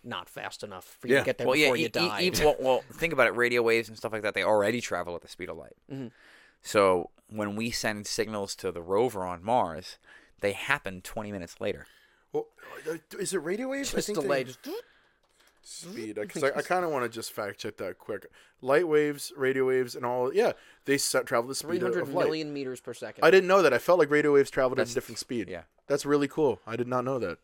not fast enough for you Yeah. to get there well, before yeah, you e- die. e- e- well, well, think about it. Radio waves and stuff like that, they already travel at the speed of light. Mm-hmm. So when we send signals to the rover on Mars, they happen 20 minutes later. Well, uh, uh, is it radio waves? just delay. Just, speed uh, mm-hmm. because I, I kind of want to just fact check that quick. Light waves, radio waves, and all. Yeah, they set, travel the speed Three of, light. million meters per second. I didn't know that. I felt like radio waves traveled at a different speed. yeah. that's really cool. I did not know that.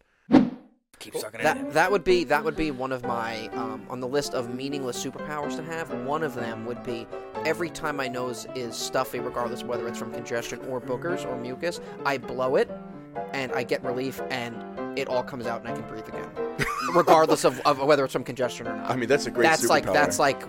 Keep sucking it in. That that would be that would be one of my um, on the list of meaningless superpowers to have. One of them would be every time my nose is stuffy, regardless of whether it's from congestion or boogers or mucus, I blow it and I get relief and it all comes out and I can breathe again, regardless of, of whether it's from congestion or not. I mean, that's a great. that's like that's like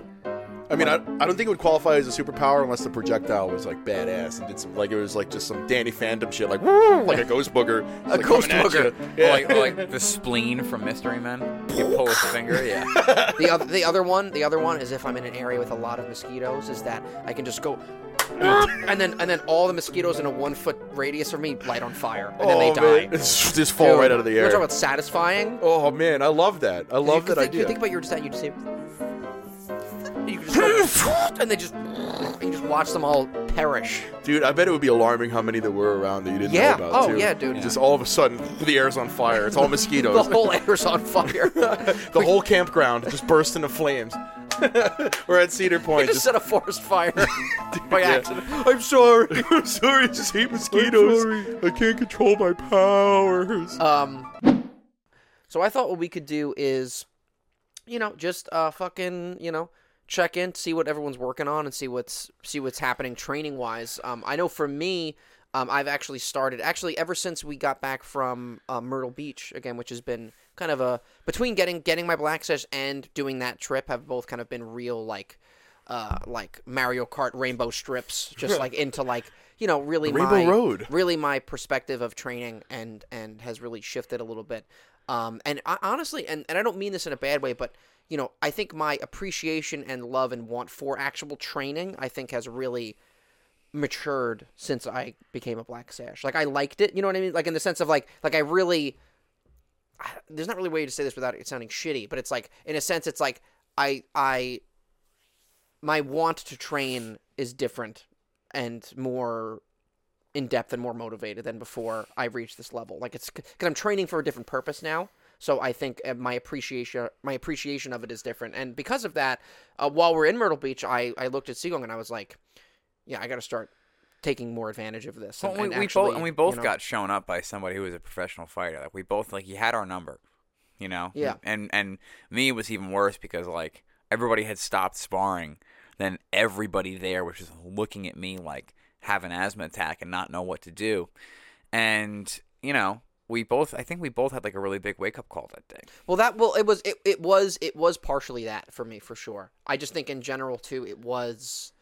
I mean, I, I don't think it would qualify as a superpower unless the projectile was like badass and did some like it was like just some Danny Phantom shit, like woo, like a ghost booger, It's, like, ghost booger. you. Or like, or like the spleen from Mystery Men. You pull his finger, yeah. the other the other one the other one is if I'm in an area with a lot of mosquitoes is that I can just go and then and then all the mosquitoes in a one foot radius of me light on fire and then they Oh, die. man. It's just fall right out of the air. You're talking about satisfying. Oh man, I love that. I love you that think, idea. You think about your just you just say, you can just go, and they just you just watch them all perish. Dude, I bet it would be alarming how many there were around that you didn't Yeah. know about. Oh, too. yeah, dude. Just all of a sudden, the air's on fire. It's all mosquitoes. The mosquitoes. whole air's on fire. the whole campground just burst into flames. We're at Cedar You Point. just set a forest fire by Yeah. accident. I'm sorry. I'm sorry. I just hate mosquitoes. I can't control my powers. Um, so I thought what we could do is, you know, just uh, fucking, you know, check in, see what everyone's working on, and see what's see what's happening training wise. Um, I know for me, um, I've actually started actually ever since we got back from uh, Myrtle Beach again, which has been kind of a between getting getting my black sash and doing that trip have both kind of been real like uh like Mario Kart rainbow strips, just like into like you know really Rainbow my Road. really my perspective of training and and has really shifted a little bit. Um, and I, honestly, and, and I don't mean this in a bad way, but you know, I think my appreciation and love and want for actual training, I think, has really matured since I became a black sash. Like I liked it, you know what I mean? Like in the sense of like like I really I, there's not really a way to say this without it sounding shitty, but it's like in a sense it's like I I my want to train is different and more in depth and more motivated than before I reached this level. Like it's because I'm training for a different purpose now. So I think uh, my appreciation my appreciation of it is different, and because of that, uh, while we're in Myrtle Beach, I I looked at Sigong and I was like, yeah, I got to start taking more advantage of this. Well, and, we, and we actually, both and we both you know- got shown up by somebody who was a professional fighter. Like we both like he had our number, you know. Yeah. And and me was even worse because like everybody had stopped sparring, then everybody there was just looking at me like have an asthma attack and not know what to do, and you know we both I think we both had like a really big wake up call that day. Well, that well, it was it, it was it was partially that for me for sure. I just think in general too, it was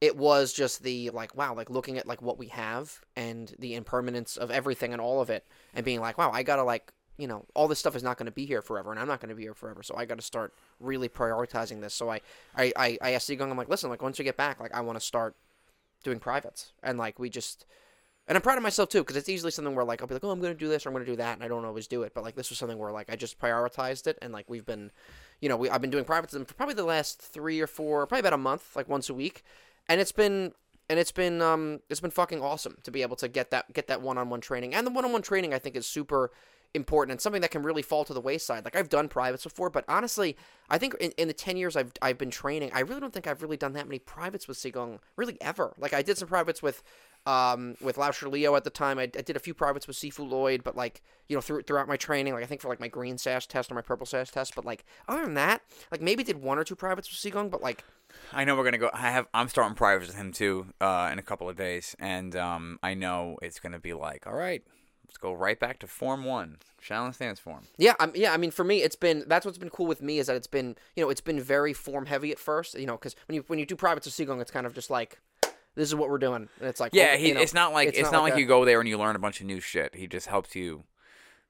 it was just the like wow, like looking at like what we have and the impermanence of everything and all of it, and being like wow, I gotta like you know all this stuff is not going to be here forever, and I'm not going to be here forever, so I got to start really prioritizing this. So I I I, I asked Sigung, I'm like, listen, like once you get back, like I want to start doing privates, and like we just. And I'm proud of myself too, because it's easily something where like I'll be like, oh, I'm gonna do this, or I'm gonna do that, and I don't always do it. But like this was something where like I just prioritized it, and like we've been, you know, we I've been doing them for probably the last three or four, probably about a month, like once a week, and it's been and it's been um it's been fucking awesome to be able to get that get that one on one training, and the one on one training I think is super important and something that can really fall to the wayside. Like I've done privates before, but honestly, I think in, in the ten years I've I've been training, I really don't think I've really done that many privates with Sigong really ever. Like I did some privates with um with Lao Shi Leo at the time. I, I did a few privates with Sifu Lloyd, but like you know through, throughout my training, like I think for like my green sash test or my purple sash test, but like other than that, like maybe did one or two privates with Sigong, but like I know we're gonna go. I have. I'm starting privates with him too uh, in a couple of days, and um, I know it's gonna be like, all right, let's go right back to form one, Shaolin stance form. Yeah, I'm, yeah. I mean, for me, it's been that's what's been cool with me is that it's been you know it's been very form heavy at first. You know, because when you when you do privates with Sigong, it's kind of just like this is what we're doing, and it's like Yeah, well, he, you know, it's not like it's, not, like, a- you go there and you learn a bunch of new shit. He just helps you,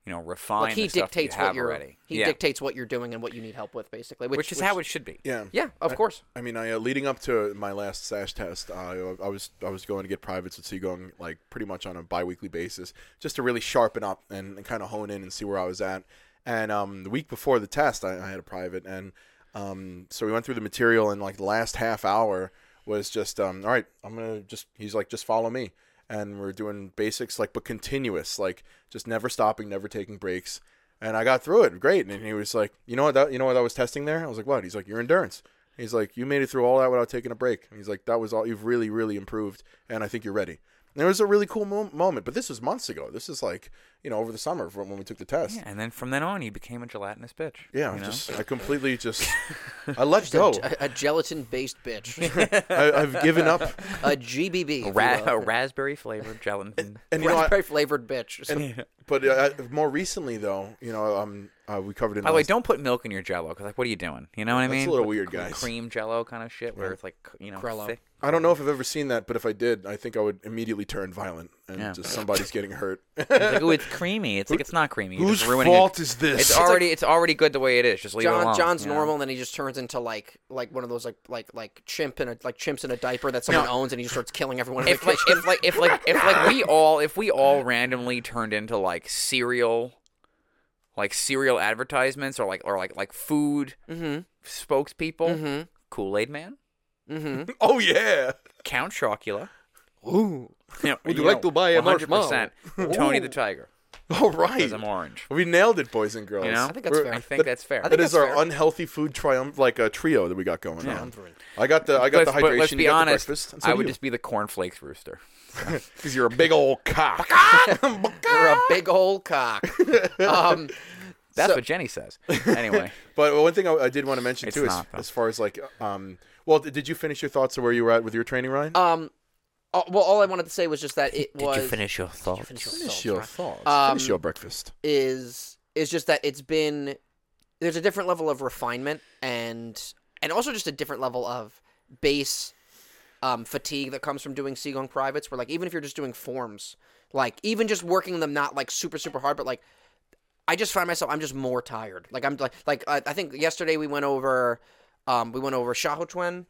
you know, refine. like he the stuff dictates you have what you're already. he yeah. dictates what you're doing and what you need help with, basically. Which, which is how it should be. Yeah. yeah, of course. I mean, I uh, leading up to my last sash test, uh, I was I was going to get privates with Sigung like pretty much on a biweekly basis, just to really sharpen up and, and kind of hone in and see where I was at. And um, the week before the test, I, I had a private, and um, so we went through the material, and like the last half hour was just um, all right. I'm gonna just he's like just follow me, and we're doing basics like but continuous, like just never stopping, never taking breaks. And I got through it, great. And he was like, "You know what? That, you know what I was testing there?" I was like, "What?" He's like, "Your endurance." He's like, "You made it through all that without taking a break." And he's like, "That was all. You've really, really improved, and I think you're ready." And it was a really cool mo- moment, but this was months ago. This is like, you know, over the summer from when we took the test. Yeah, and then from then on, he became a gelatinous bitch. Yeah, you know? just I completely just I let go. A, gelatin based bitch, I, I've given up. a GBB, if you Ra- a raspberry flavored gelatin. And you know, I, raspberry flavored bitch. and, but uh, more recently though, you know, um, uh, we covered in By the way, don't put milk in your Jello because, like, what are you doing? You know what I mean? That's a little weird, cr- guys. Cream Jello kind of shit, where it's like, you know, Krello. thick. I don't know if I've ever seen that, but if I did, I think I would immediately turn violent and Yeah. just somebody's getting hurt. It's like, oh, it's creamy. It's like it's not creamy. You're Whose just ruining fault it. is this? It's already it's already good the way it is. Just leave it John alone. John's you know? normal, and then he just turns into like like one of those like like like chimp in a like chimps in a diaper that someone No. owns, and he just starts killing everyone in If the like kitchen. if like if like if like we all if we all randomly turned into like cereal, like cereal advertisements or like or like like food mm-hmm. spokespeople, Mm-hmm. Kool Aid Man, Mm-hmm. oh yeah. Count Chocula. Ooh. You know, Would you like to buy a 100%, Tony the Tiger, All right. because I'm orange. We nailed it, boys and girls. You know? I think that's We're- fair. I think That- that's fair. I That think is that's our fair. unhealthy food triumph, like a trio that we got going Yeah. on. I got the I got Let's- the but hydration. let's you be got honest. The breakfast, and so I do would you. just be the cornflakes rooster. because you're a big old cock. You're a big old cock. Um, That's So- what Jenny says. Anyway, But one thing I, I did want to mention It's too, is, not, though. as far as like, um, well, did did you finish your thoughts of where you were at with your training, Ryan? Um, uh, well, all I wanted to say was just that it did was you finish your thoughts? finish your finish thoughts, your thoughts. Um, finish your breakfast. is is just that it's been there's a different level of refinement and and also just a different level of base um, fatigue that comes from doing Sigung privates. Where like even if you're just doing forms, like even just working them not like super super hard, but like I just find myself I'm just more tired. Like I'm like like I, I think yesterday we went over um, we went over Shahochuan,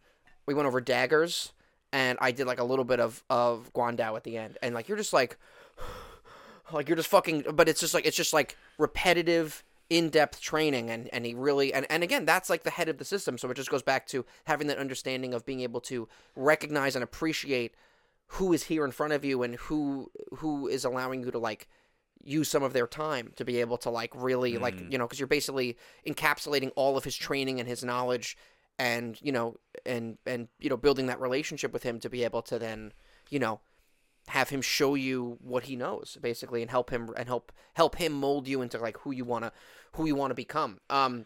we went over daggers, and I did like a little bit of of Guandao at the end, and like you're just like like you're just fucking but it's just like it's just like repetitive in-depth training and and he really and, and again that's like the head of the system so it just goes back to having that understanding of being able to recognize and appreciate who is here in front of you and who who is allowing you to like use some of their time to be able to like really like mm. you know because you're basically encapsulating all of his training and his knowledge and you know and and you know building that relationship with him to be able to then you know have him show you what he knows basically and help him and help help him mold you into like who you want to who you want to become um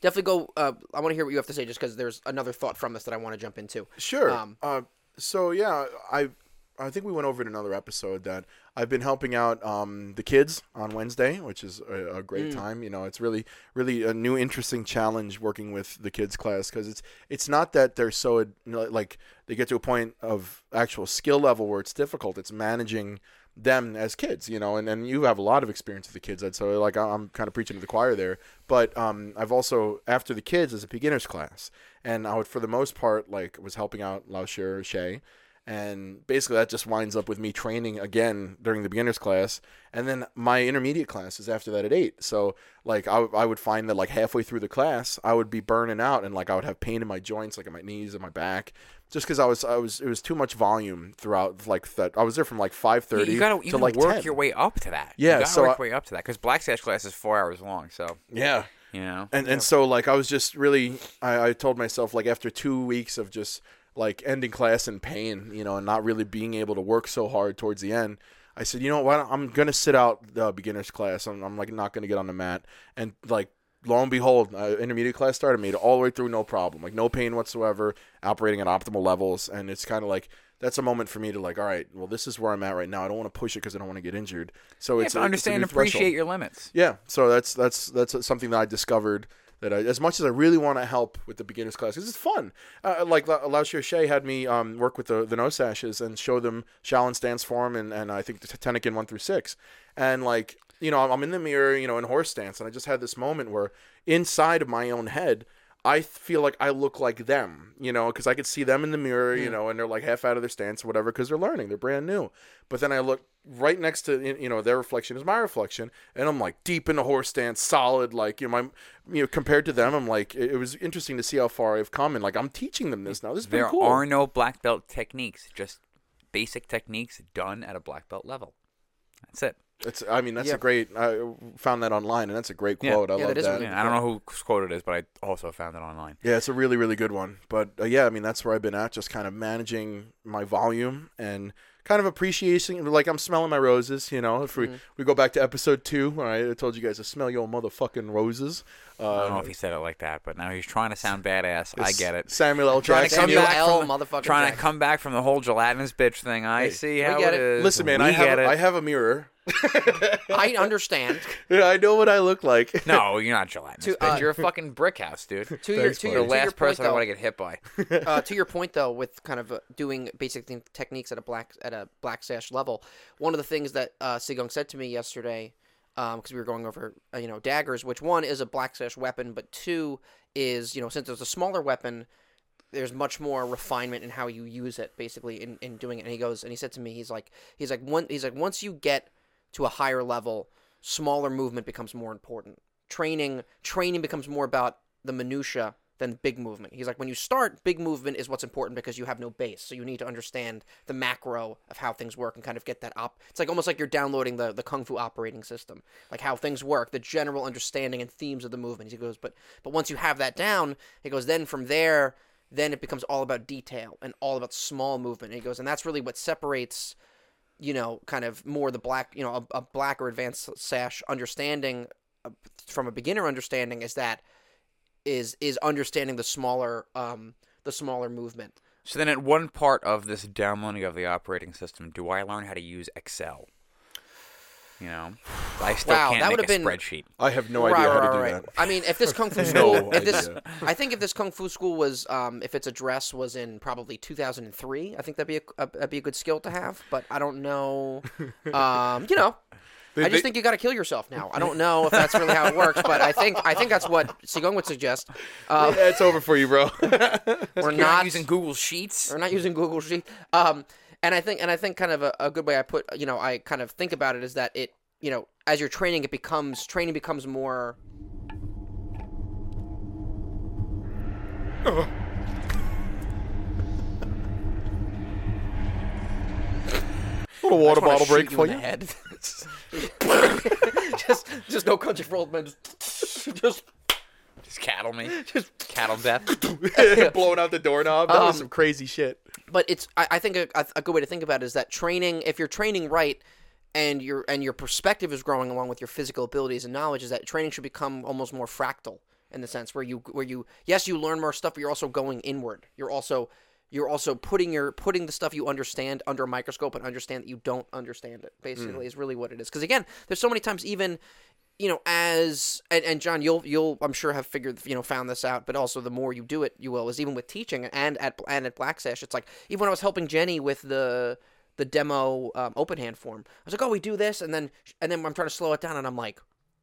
definitely go uh, i want to hear what you have to say just because there's another thought from this that i want to jump into Sure. Um, uh, so yeah, I I think we went over in another episode that I've been helping out um, the kids on Wednesday, which is a, a great Mm. time. You know, it's really really a new interesting challenge working with the kids class because it's it's not that they're so you know, like they get to a point of actual skill level where it's difficult. It's managing them as kids, you know, and, and you have a lot of experience with the kids. I'd so like I'm kind of preaching to the choir there, but um, I've also after the kids as a beginners class, and I would for the most part like was helping out Lao Shi Shay, and basically that just winds up with me training again during the beginners class, and then my intermediate class is after that at eight. So like I, I would find that like halfway through the class I would be burning out, and like I would have pain in my joints, like in my knees and my back. Just because I was, I was, it was too much volume throughout. Like that, I was there from like 5.30 You, gotta, you to like work 10. your way up to that. Yeah, you gotta so work I- your way up to that because Black Sash class is four hours long. So Yeah, you know, and and so like I was just really I, I told myself like after two weeks of just like ending class in pain, you know, and not really being able to work so hard towards the end. I said, you know what? I'm gonna sit out the beginners class. I'm, I'm like not gonna get on the mat. And like lo and behold, uh, intermediate class started, made it all the way through, no problem, like no pain whatsoever, operating at optimal levels. And it's kind of like that's a moment for me to like, all right, well, this is where I'm at right now. I don't want to push it because I don't want to get injured. So you it's have to it's understand new and appreciate threshold. your limits. Yeah, so that's that's that's something that I discovered that I, as much as I really want to help with the beginners class, because it's fun. Uh, like La- Lao Shea had me um, work with the the no sashes and show them Shaolin stance form and and I think the Tenekin one through six, and like you know I'm in the mirror, you know, in horse stance, and I just had this moment where inside of my own head. I feel like I look like them, you know, because I could see them in the mirror, you know, and they're like half out of their stance or whatever because they're learning, they're brand new. But then I look right next to you know their reflection is my reflection, and I'm like deep in the horse stance, solid, like you know, my you know compared to them, I'm like it, it was interesting to see how far I've come, and like I'm teaching them this now. This is There pretty cool. are no black belt techniques, just basic techniques done at a black belt level. That's it. It's I mean that's Yeah. a great. I found that online, and that's a great Yeah. quote. I Yeah, love that is that. really Yeah, I don't know whose quote it is, but I also found it online. Yeah, it's a really, really good one. But uh, yeah, I mean, that's where I've been at, just kind of managing my volume and kind of appreciating, like I'm smelling my roses. You know, if we Mm-hmm. we go back to episode two, all right, I told you guys to smell your motherfucking roses. I don't know Uh, if he said it like that, but now he's trying to sound badass. I get it. Samuel L. Trying to come Samuel back L. from the- motherfucking trying to come back from the whole gelatinous bitch thing. I Hey, see we how get it it. is. Listen, man, we I have get a, it. I have a mirror. I understand Yeah, I know what I look like. No, you're not gelatinous, To, bitch. uh, You're a fucking brick house, dude. to your Thanks, to your, You're the to your last point, person I though, want to get hit by. uh, to your point though, with kind of uh, doing basic thing, techniques at a black at a black sash level, one of the things that uh, Sigong said to me yesterday, because we were going over uh, you know daggers, which one is a black sash weapon, but two is you know since it's a smaller weapon, there's much more refinement in how you use it, basically in, in doing it. And he goes and he said to me, he's like he's like one he's like once you get to a higher level, smaller movement becomes more important. Training training becomes more about the minutia than big movement. He's like, when you start, big movement is what's important because you have no base. So you need to understand the macro of how things work and kind of get that up. It's like almost like you're downloading the, the Kung Fu operating system, like how things work, the general understanding and themes of the movement. He goes, but but once you have that down, he goes, then from there, then it becomes all about detail and all about small movement. And he goes, and that's really what separates you know, kind of more the black, you know, a, a black or advanced sash understanding uh, from a beginner understanding is that is is understanding the smaller um the smaller movement. So then, at one part of this downloading of the operating system, do I learn how to use Excel? You know, I still Wow, can't that make a would've been- spreadsheet. I have no right, idea how right, to do right. that. I mean, if this kung fu No school, if this, idea. I think if this kung fu school was, um, if its address was in probably 2003, I think that'd be a, a that'd be a good skill to have. But I don't know. Um, you know, They- I they- just think you got to kill yourself now. I don't know if that's really how it works, but I think I think that's what Sigong would suggest. Uh, Yeah, it's over for you, bro. we're You're not using Google Sheets. We're not using Google Sheet. Um, and I think, and I think, kind of a, a good way I put, you know, I kind of think about it is that it, you know, as you're training, it becomes training becomes more. little water bottle break for in you. the head. just, just no country for old men. Just, just, Just cattle me. Just cattle death. Blowing out the doorknob. That was Um, some crazy shit. but it's I, I think a, a good way to think about it is that training if you're training right and your and your perspective is growing along with your physical abilities and knowledge is that training should become almost more fractal in the sense where you where you yes you learn more stuff but you're also going inward you're also you're also putting your putting the stuff you understand under a microscope and understand that you don't understand it basically is really what it is because again there's so many times even you know, as and, and John, you'll you'll I'm sure have figured you know found this out, but also the more you do it, you will. Is even with teaching and at and at Black Sash, it's like even when I was helping Jenny with the the demo um, open hand form, I was like, oh, we do this, and then and then I'm trying to slow it down, and I'm like,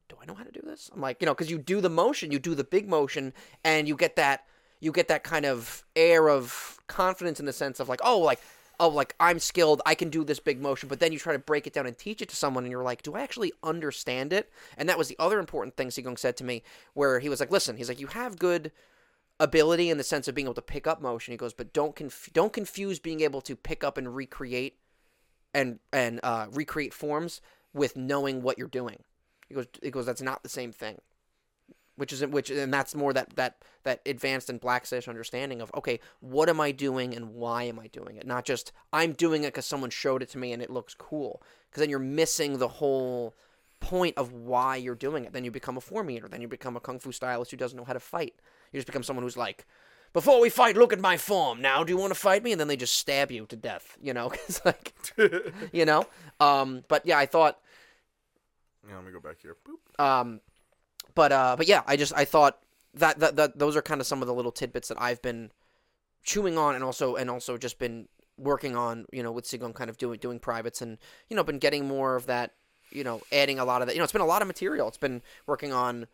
do I know how to do this? I'm like, you know, because you do the motion, you do the big motion, and you get that you get that kind of air of confidence in the sense of like, oh, like oh, like I'm skilled, I can do this big motion, but then you try to break it down and teach it to someone, and you're like, do I actually understand it? And that was the other important thing Sigong said to me, where he was like, listen, he's like, you have good ability in the sense of being able to pick up motion. He goes, but don't conf- don't confuse being able to pick up and recreate and and uh, recreate forms with knowing what you're doing. He goes, he goes, that's not the same thing which is which and that's more that that that advanced and black sash understanding of okay what am i doing and why am i doing it? Not just i'm doing it because someone showed it to me and it looks cool. Because then you're missing the whole point of why you're doing it. Then you become a form eater then you become a kung fu stylist who doesn't know how to fight. You just become someone who's like before we fight look at my form. Now do you want to fight me? And then they just stab you to death you know? It's like you know? Um but yeah i thought Yeah, let me go back here. Boop. um, but uh, but yeah, I just I thought that that, that those are kind of some of the little tidbits that I've been chewing on, and also and also just been working on, you know, with Sigong kind of doing doing privates, and you know, been getting more of that, you know, adding a lot of that. You know, it's been a lot of material. It's been working on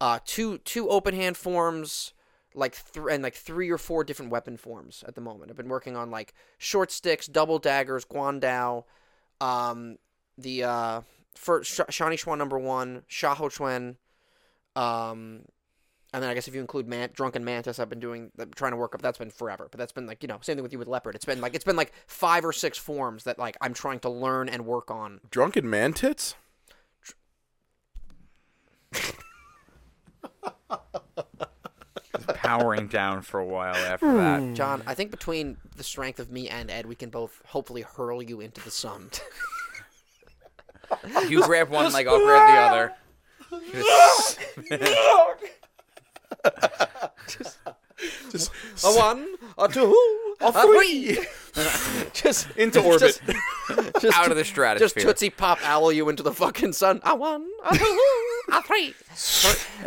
uh, two two open hand forms. Like th- and like three or four different weapon forms at the moment. I've been working on like short sticks, double daggers, guandao, um, the uh, for Sh- Shani number one, Shaho Chuen, um, and then I guess if you include Man- Drunken Mantis, I've been doing trying to work up. That's been forever, but that's been like you know same thing with you with Leopard. It's been like it's been like five or six forms that like I'm trying to learn and work on. Drunken Mantis. Powering down for a while after that. John, I think between the strength of me and Ed, we can both hopefully hurl you into the sun. You grab one leg, I'll grab the other. Just a one, a two, a three. just into orbit. Just, just Out of the stratosphere. just tootsie pop owl you into the fucking sun. A one, a two, a three.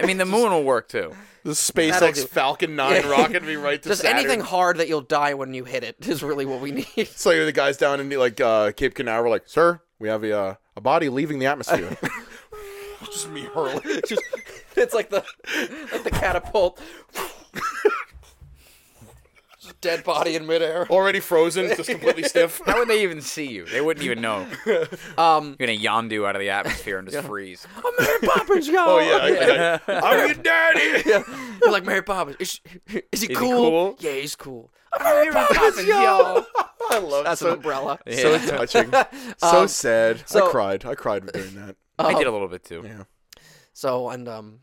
I mean, the moon will work too. the SpaceX do. Falcon 9 Yeah. rocket be right to Just Saturn. anything hard that you'll die when you hit it is really what we need. It's like the guys down in like uh, Cape Canaveral, like, sir, we have a uh, a body leaving the atmosphere. Just me hurling. Just, it's like the like the catapult. Just dead body in midair. Already frozen, just completely stiff. How would they even see you? They wouldn't even know. Um, You're gonna yondu out of the atmosphere and just freeze. oh, Mary Poppins, yo. Oh yeah, I, I, I'm your daddy. yeah. You're like Mary Poppins. Is, is he he cool? cool? Yeah, he's cool. I'm Mary Poppins, yo. I love That's so, an umbrella. so touching, so Um, sad. so- I cried. I cried during that. I did a little bit too. Yeah. So and um,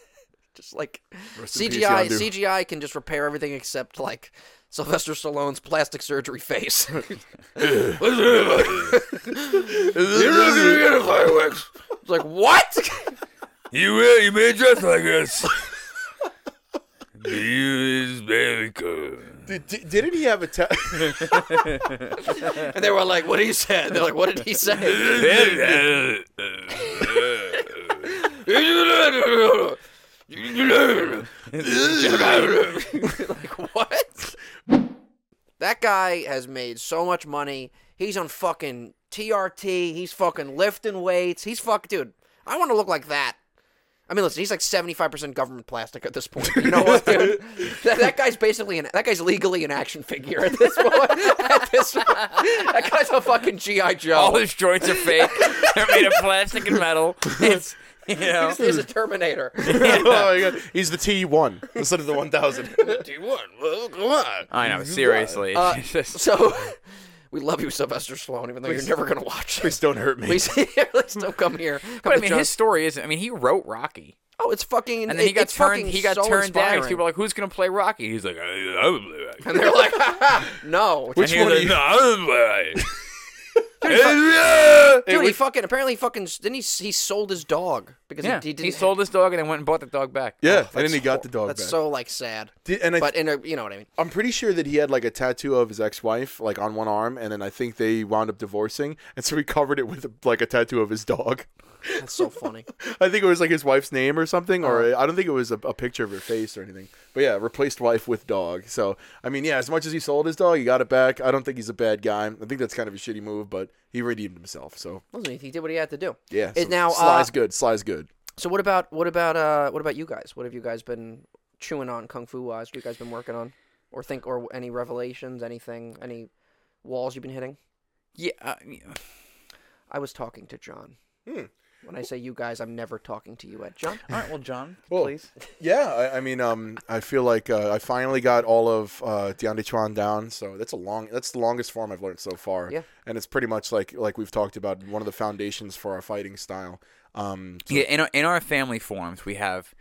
just like Rest in peace, CGI, Yondu. CGI can just repair everything except like Sylvester Stallone's plastic surgery face. it's like what? You will. You may dress like us. you is very good. Did, did, didn't he have a ta- And they were like, "What did he said?" They're like, "What did he say?" like what? That guy has made so much money. He's on fucking TRT. He's fucking lifting weights. He's fuck, dude. I want to look like that. I mean, listen, he's like seventy-five percent government plastic at this point. You know what, dude? that, that guy's basically an that guy's legally an action figure at this point. at this point. that guy's a fucking GI Joe. All his joints are fake. They're made of plastic and metal. It's you know. He's a Terminator. oh my god, he's the T1 instead of the 1000. T1. Well, come on. I know. Seriously. Uh, So, we love you, Sylvester Stallone, even though you're never going to watch. Please don't hurt me. Please, please don't come here. Come but I mean, John- his story is. I mean, he wrote Rocky, oh, it's fucking. and then he got turned. fucking He got so turned down. 'cause inspiring. People were like, "Who's gonna play Rocky?" He's like, "I, I will play Rocky." and they're like, no. Which And one? like, no, I will play Rocky. Dude, he which- fucking apparently fucking didn't he? He sold his dog because Yeah, he, he, he, didn't, sold his dog and then went and bought the dog back. Yeah, Oh, and then he got the dog That's back. so like sad. Did- and I, But in a, you know what I mean. I'm pretty sure that he had like a tattoo of his ex-wife, like on one arm, and then I think they wound up divorcing, and so he covered it with like a tattoo of his dog. That's so funny. I think it was like his wife's name or something, or Uh-huh. I don't think it was a, a picture of her face or anything. But yeah, replaced wife with dog. So I mean, yeah, as much as he sold his dog, he got it back. I don't think he's a bad guy. I think that's kind of a shitty move, but he redeemed himself. So Listen, he did what he had to do. yeah, It so now, Sly's uh, good. Sly's good. So what about what about uh what about you guys? What have you guys been chewing on kung fu wise? What have you guys been working on, or think, or any revelations, anything, any walls you've been hitting? Yeah, uh, yeah. I was talking to John. When I say you guys, I'm never talking to you, Ed. John. All right, well, John, Well, please. Yeah, I, I mean, um, I feel like uh, I finally got all of uh, Dian Chuan down. So that's a long. That's the longest form I've learned so far. Yeah. and it's pretty much like like we've talked about one of the foundations for our fighting style. Um, so- Yeah, in our, in our family forms, we have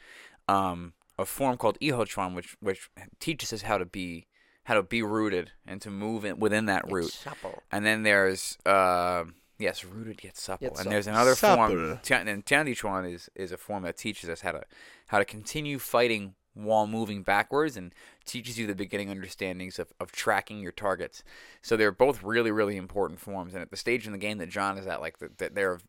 um, a form called Ihochuan, which which teaches us how to be how to be rooted and to move in, within that root. Supple. And then there's uh, yes, rooted yet supple. Yet and there's another Supple. form. Tian, and Tiandichuan is is a form that teaches us how to how to continue fighting while moving backwards and teaches you the beginning understandings of, of tracking your targets. So they're both really really important forms. And at the stage in the game that John is at, like that the, they're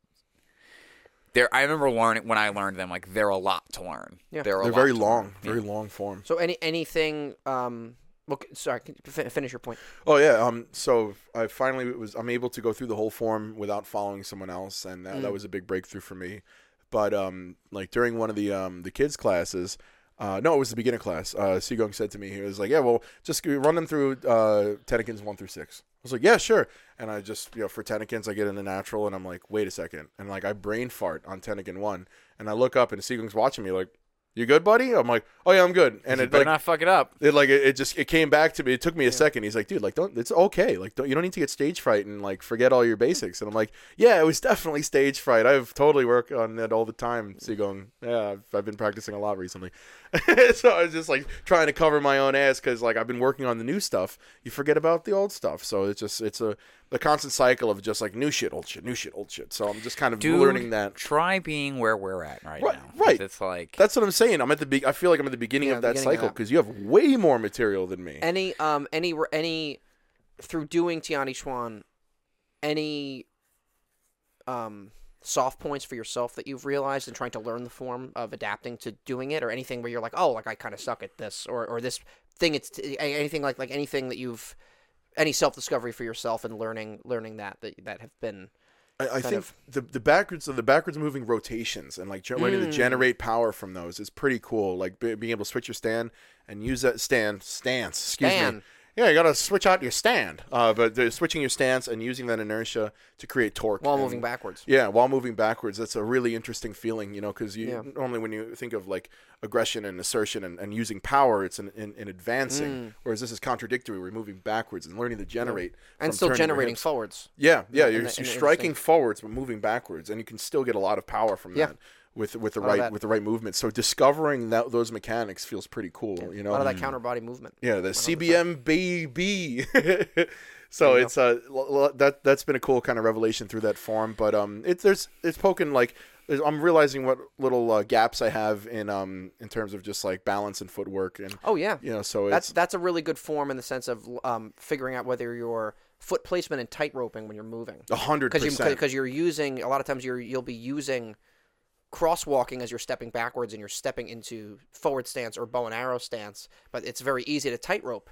they're, I remember learning when I learned them. Like they're a lot to learn. Yeah. they're, they're very long, learn. very long forms. So any anything? Um. Well, c- sorry. Can you fi- finish your point. Oh yeah. Um. So I finally was. I'm able to go through the whole form without following someone else, and that, that was a big breakthrough for me. But um, like during one of the um the kids classes, uh, no, it was the beginner class. Uh, Sigong said to me, he was like, "Yeah, well, just run them through uh Tennekins one through six. I was like, "Yeah, sure." And I just you know for Tennekins, I get in the natural, and I'm like, "Wait a second. and like I brain fart on Tennekin one, and I look up, and Sigong's watching me like. You good, buddy? I'm like, oh yeah, I'm good. And You it better like not fuck it up. it like it, it just it came back to me. It took me a second. He's like, dude, like don't it's okay. Like don't you don't need to get stage fright and like forget all your basics. And I'm like, yeah, it was definitely stage fright. I've totally worked on it all the time. So going, yeah, I've, I've been practicing a lot recently. so I was just like trying to cover my own ass because like I've been working on the new stuff. You forget about the old stuff. So it's just it's a the constant cycle of just like new shit, old shit, new shit, old shit. So I'm just kind of Dude, learning that. Try being where we're at right, Right, now. 'cause right. It's like That's what I'm saying. I'm at the be- I feel like I'm at the beginning Yeah, of that beginning cycle because you have way more material than me. Any um any any through doing Tiani Chuan, any um soft points for yourself that you've realized in trying to learn the form of adapting to doing it, or anything where you're like, oh, like I kind of suck at this, or or this thing. It's t- anything like like anything that you've any self discovery for yourself and learning learning that that that have been I, I think of- the the backwards the backwards moving rotations and like ge- learning to Mm. generate power from those is pretty cool. Like be, being able to switch your stand and use that stand stance. Excuse me. Yeah, you gotta switch out your stand. Uh, but the, switching your stance and using that inertia to create torque while and- moving backwards. Yeah, while moving backwards, that's a really interesting feeling, you know, because you Yeah. normally when you think of like aggression and assertion and, and using power, it's in, in, in advancing, Mm. whereas this is contradictory. We're moving backwards and learning to generate And still generating forwards. Yeah, yeah, you're, a- you're striking forwards but moving backwards, and you can still get a lot of power from Yeah. that with with the right that. with the right movement. So discovering that those mechanics feels pretty cool, you know, A lot of that counter body movement. yeah, the 100%. CBM baby. So There you it's uh l- l- that that's been a cool kind of revelation through that form, but um it's there's it's poking like I'm realizing what little uh, gaps I have in um in terms of just like balance and footwork and Oh yeah, you know so that's it's that's a really good form in the sense of um, figuring out whether your foot placement and tight roping when you're moving. a hundred because you percent. because you're using a lot of times you're you'll be using crosswalking as you're stepping backwards and you're stepping into forward stance or bow and arrow stance but it's very easy to tightrope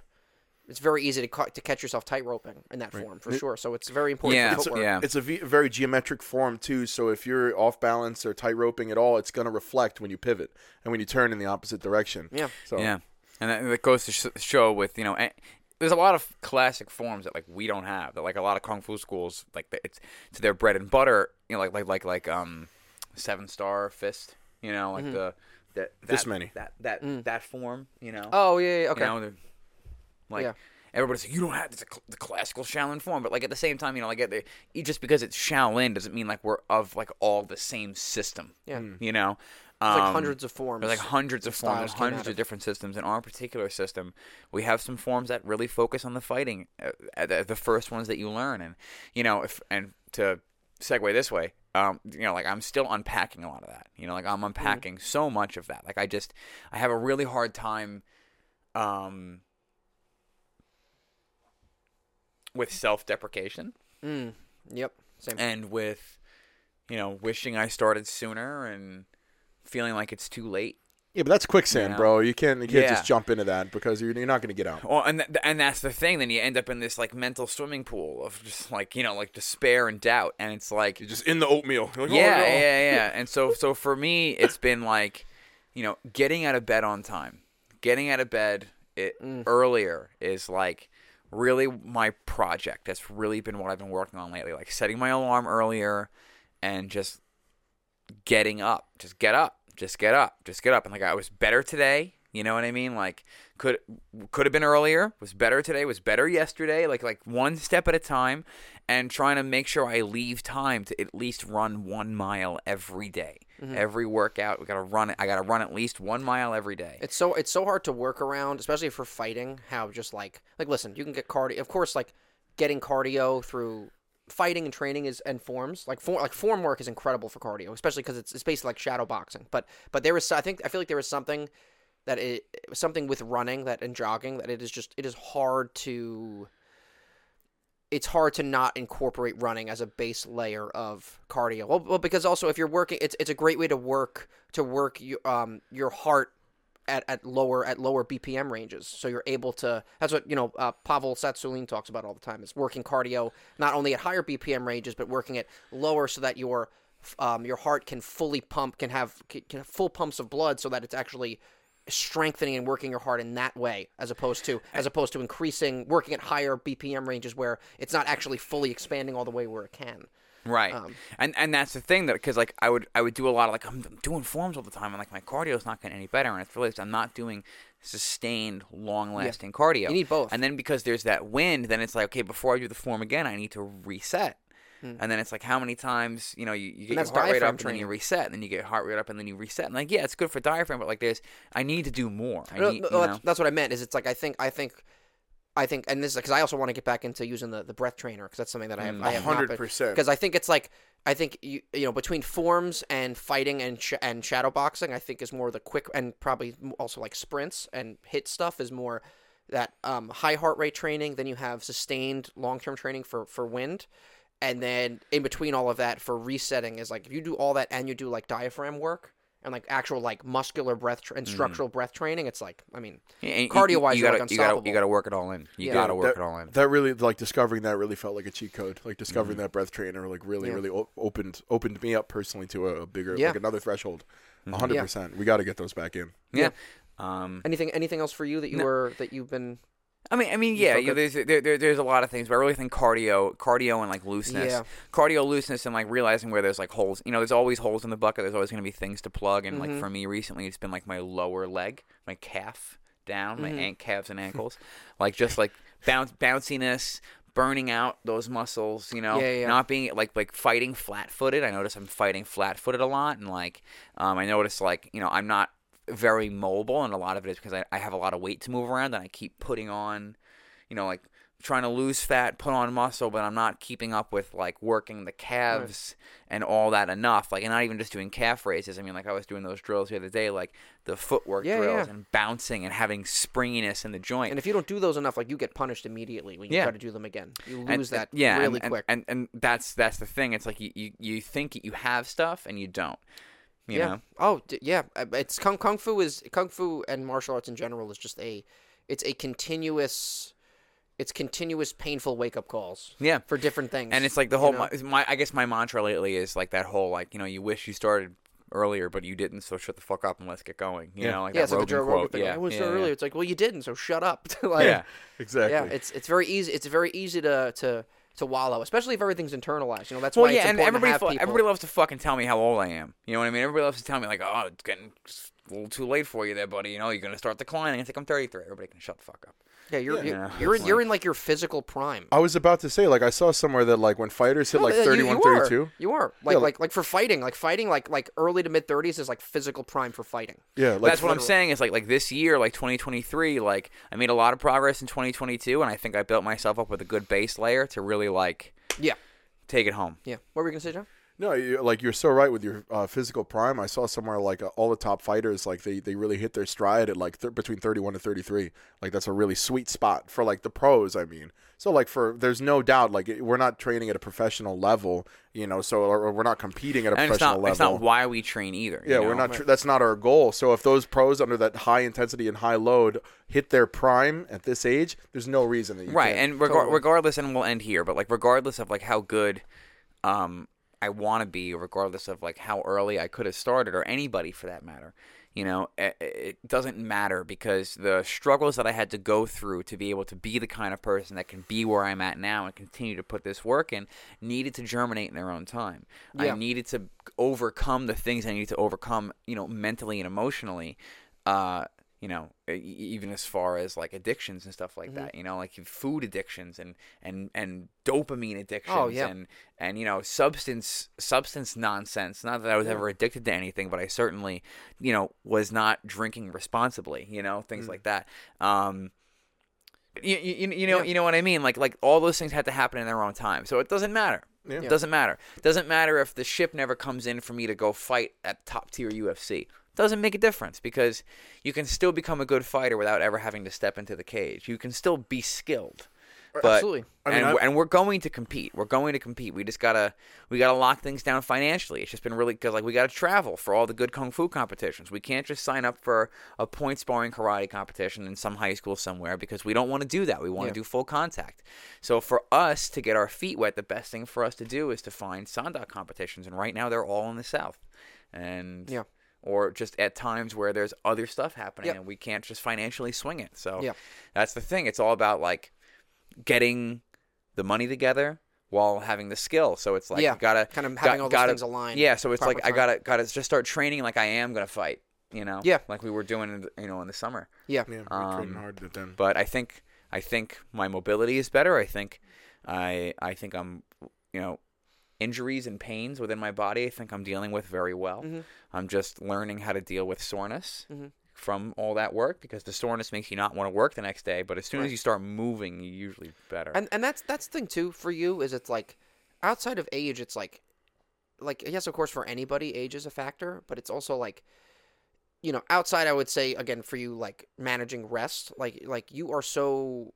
it's very easy to ca- to catch yourself tightroping in that form for sure so it's very important Yeah, for It's, footwork. yeah. it's a v- very geometric form too. So if you're off balance or tight roping at all, it's going to reflect when you pivot and when you turn in the opposite direction. Yeah. So Yeah, and that, that goes to sh- show with you know, eh, there's a lot of classic forms that like we don't have. That like a lot of kung fu schools like it's to their bread and butter. You know, like like like like um, seven star fist. You know, like the that, that This many. that that that form. You know. oh yeah, yeah okay You know, like Yeah. everybody's like, you don't have it's the classical Shaolin form, but like at the same time, you know, like the, just because it's Shaolin doesn't mean like we're of like all the same system. Yeah. You know, There's like Um, hundreds of forms There's like hundreds of forms, styles hundreds of of. different systems. In our particular system, we have some forms that really focus on the fighting, uh, uh, the, the first ones that you learn, and you know, if and to segue this way, um, you know, like I'm still unpacking a lot of that. You know, like I'm unpacking so much of that. Like I just, I have a really hard time, um, with self-deprecation mm, yep same and with, you know, wishing I started sooner and feeling like it's too late. Yeah, but that's quicksand, know? bro. You can't you can't Yeah. just jump into that because you're, you're not going to get out. Well, and th- and that's the thing. Then you end up in this like mental swimming pool of just like you know like despair and doubt, and it's like You're just in the oatmeal. You're like, oh, yeah, no. yeah, yeah. And so so for me, it's been like you know getting out of bed on time, getting out of bed it mm. earlier is like really my project. That's really been what I've been working on lately. Like setting my alarm earlier and just getting up. Just get up. Just get up. Just get up. And like I was better today. You know what I mean? Like could could have been earlier. Was better today. Was better yesterday. Like like one step at a time, and trying to make sure I leave time to at least run one mile every day. Mm-hmm. Every workout, we gotta run it. I gotta run at least one mile every day. It's so it's so hard to work around, especially for fighting. How just like like listen, you can get cardio. Of course, like getting cardio through fighting and training is and forms like form like form work is incredible for cardio, especially because it's it's basically like shadow boxing. But but there is I think I feel like there is something that it something with running that and jogging that it is just it is hard to it's hard to not incorporate running as a base layer of cardio. Well, well because also if you're working, it's it's a great way to work to work your um your heart at, at lower at lower BPM ranges. So you're able to. That's what you know. Uh, Pavel Tsatsouline talks about all the time. Is working cardio not only at higher BPM ranges, but working it lower so that your um, your heart can fully pump, can have can have full pumps of blood, so that it's actually strengthening and working your heart in that way as opposed to as opposed to increasing working at higher BPM ranges where it's not actually fully expanding all the way where it can. Right, Um, and and that's the thing that because like I would I would do a lot of like I'm doing forms all the time and like my cardio is not getting any better and it's realized I'm not doing sustained long lasting cardio. You need both. And then because there's that wind, then it's like okay before I do the form again I need to reset. And then it's like how many times you know you, you get your heart rate up and then you reset and then you get your heart rate up and then you reset and like yeah it's good for diaphragm but like there's I need to do more. I No, need, no, you know? that's what I meant. Is it's like I think I think I think, and this is because I also want to get back into using the, the breath trainer because that's something that I have. I have not 100%. Because I think it's like I think you you know between forms and fighting and sh- and shadow boxing, I think is more the quick and probably also like sprints and HIIT stuff is more that um, high heart rate training. Then you have sustained long term training for for wind. And then in between all of that for resetting is like if you do all that and you do like diaphragm work and like actual like muscular breath tra- and structural breath training, it's like I mean And cardio-wise, you, you're, gotta, like, you gotta you gotta work it all in. You Yeah. gotta work that, it all in. That really like discovering that really felt like a cheat code. Like discovering Mm-hmm. that breath trainer like really Yeah. really o- opened opened me up personally to a, a bigger Yeah. like another threshold. Mm-hmm. A hundred percent. We got to get those back in. yeah. Um, anything anything else for you that you No. were that you've been I mean, I mean, yeah, you know, there's there, there, there's a lot of things, but I really think cardio, cardio, and like looseness, Yeah. cardio, looseness, and like realizing where there's like holes. You know, there's always holes in the bucket. There's always going to be things to plug, and Mm-hmm. like for me recently, it's been like my lower leg, my calf down, my Mm-hmm. an- calves and ankles, like just like bounce bounciness. Burning out those muscles, you know, Yeah, yeah. not being like like fighting flat-footed. I notice I'm fighting flat-footed a lot, and like um, I notice like you know I'm not very mobile, and a lot of it is because I, I have a lot of weight to move around, and I keep putting on you know, like trying to lose fat, put on muscle, but I'm not keeping up with like working the calves and all that enough. Like, and not even just doing calf raises. I mean, like I was doing those drills the other day, like the footwork Yeah, drills yeah. and bouncing and having springiness in the joint. And if you don't do those enough, like you get punished immediately when you Yeah. try to do them again. You lose And- that yeah, really and, quick. And, and and that's that's the thing. It's like you, you, you think you have stuff and you don't. You yeah. know? Oh, d- yeah. Uh, It's kung kung fu is kung fu and martial arts in general is just a, it's a continuous, it's continuous painful wake up calls. Yeah. For different things. And it's like the you whole know? my, my I guess my mantra lately is like that whole like you know you wish you started earlier but you didn't so shut the fuck up and let's get going. You Yeah. know like yeah, that it's like the Rogan Joe Rogan quote. thing. Yeah, I was yeah, so yeah. earlier. It's like, well, you didn't, so shut up. like, Yeah. Exactly. yeah. It's it's very easy. It's very easy to to to wallow, especially if everything's internalized. You know, that's Well, why yeah, it's and everybody, to have fu- people. everybody loves to fucking tell me how old I am. You know what I mean? Everybody loves to tell me like, oh, it's getting a little too late for you there, buddy. You know, you're gonna start declining. I think I'm 33. Everybody can shut the fuck up. Yeah, you're Yeah. you're, Yeah, you're, in, it's you're like- in like your physical prime. I was about to say, like, I saw somewhere that, like, when fighters hit, No, like, yeah, you- 31, you are. 32. You are like Yeah, like like for fighting, like fighting, like like early to mid thirties is like physical prime for fighting. Yeah, like, That's what I'm saying. Is like like this year, like 2023, like I made a lot of progress in 2022, and I think I built myself up with a good base layer to really like Yeah, take it home. yeah. What were we gonna say, John? No, you, like you're so right with your uh, physical prime. I saw somewhere like uh, all the top fighters, like they, they really hit their stride at like th- between 31 and 33. Like that's a really sweet spot for like the pros. I mean, so like for there's no doubt like it- we're not training at a professional level, you know. So or, or we're not competing at a And it's professional not it's level. not why we train either. you yeah, know? we're not. Tr- that's not our goal. So if those pros under that high intensity and high load hit their prime at this age, there's no reason that you right and regar- Totally. regardless and we'll end here but like regardless of like how good um i want to be regardless of like how early i could have started or anybody for that matter you know it, it doesn't matter because the struggles that i had to go through to be able to be the kind of person that can be where i'm at now and continue to put this work in needed to germinate in their own time Yeah. i needed to overcome the things i needed to overcome you know mentally and emotionally uh you know, even as far as like addictions and stuff like Mm-hmm. that. You know, like food addictions and and and dopamine addictions Oh, yeah. and and you know substance substance nonsense. Not that I was ever addicted to anything, but I certainly you know was not drinking responsibly. You know, Mm. things like that. Um, you, you, you know Yeah. you know what I mean like like all those things had to happen in their own time so it doesn't matter Yeah. it doesn't matter doesn't matter if the ship never comes in for me to go fight at top tier UFC doesn't make a difference because you can still become a good fighter without ever having to step into the cage you can still be skilled but Absolutely. I mean, and, we're, and we're going to compete. We're going to compete. We just gotta we gotta lock things down financially. It's just been really because like we gotta travel for all the good kung fu competitions. We can't just sign up for a point sparring karate competition in some high school somewhere because we don't want to do that. We want to Yeah. do full contact. So for us to get our feet wet, the best thing for us to do is to find sandak competitions. And right now they're all in the south, and Yeah. Or just at times where there's other stuff happening Yep. and we can't just financially swing it. So Yeah. that's the thing. It's all about like getting the money together while having the skill. So it's like Yeah, you gotta kind of got- having all those gotta- things aligned Yeah, so it's proper like I gotta gotta just start training like I am gonna fight. You know, Yeah. like we were doing, in the, you know, in the summer. Yeah. Yeah, we're training Um, hard to then. But I think I think my mobility is better. I think I I think I'm you know injuries and pains within my body. I think I'm dealing with very well. Mm-hmm. I'm just learning how to deal with soreness. Mhm. From all that work, because the soreness makes you not want to work the next day, but as soon Right. as you start moving, you're usually better. And and that's that's the thing too for you is it's like outside of age it's like like yes of course for anybody age is a factor but it's also like you know outside I would say again for you like managing rest like like you are so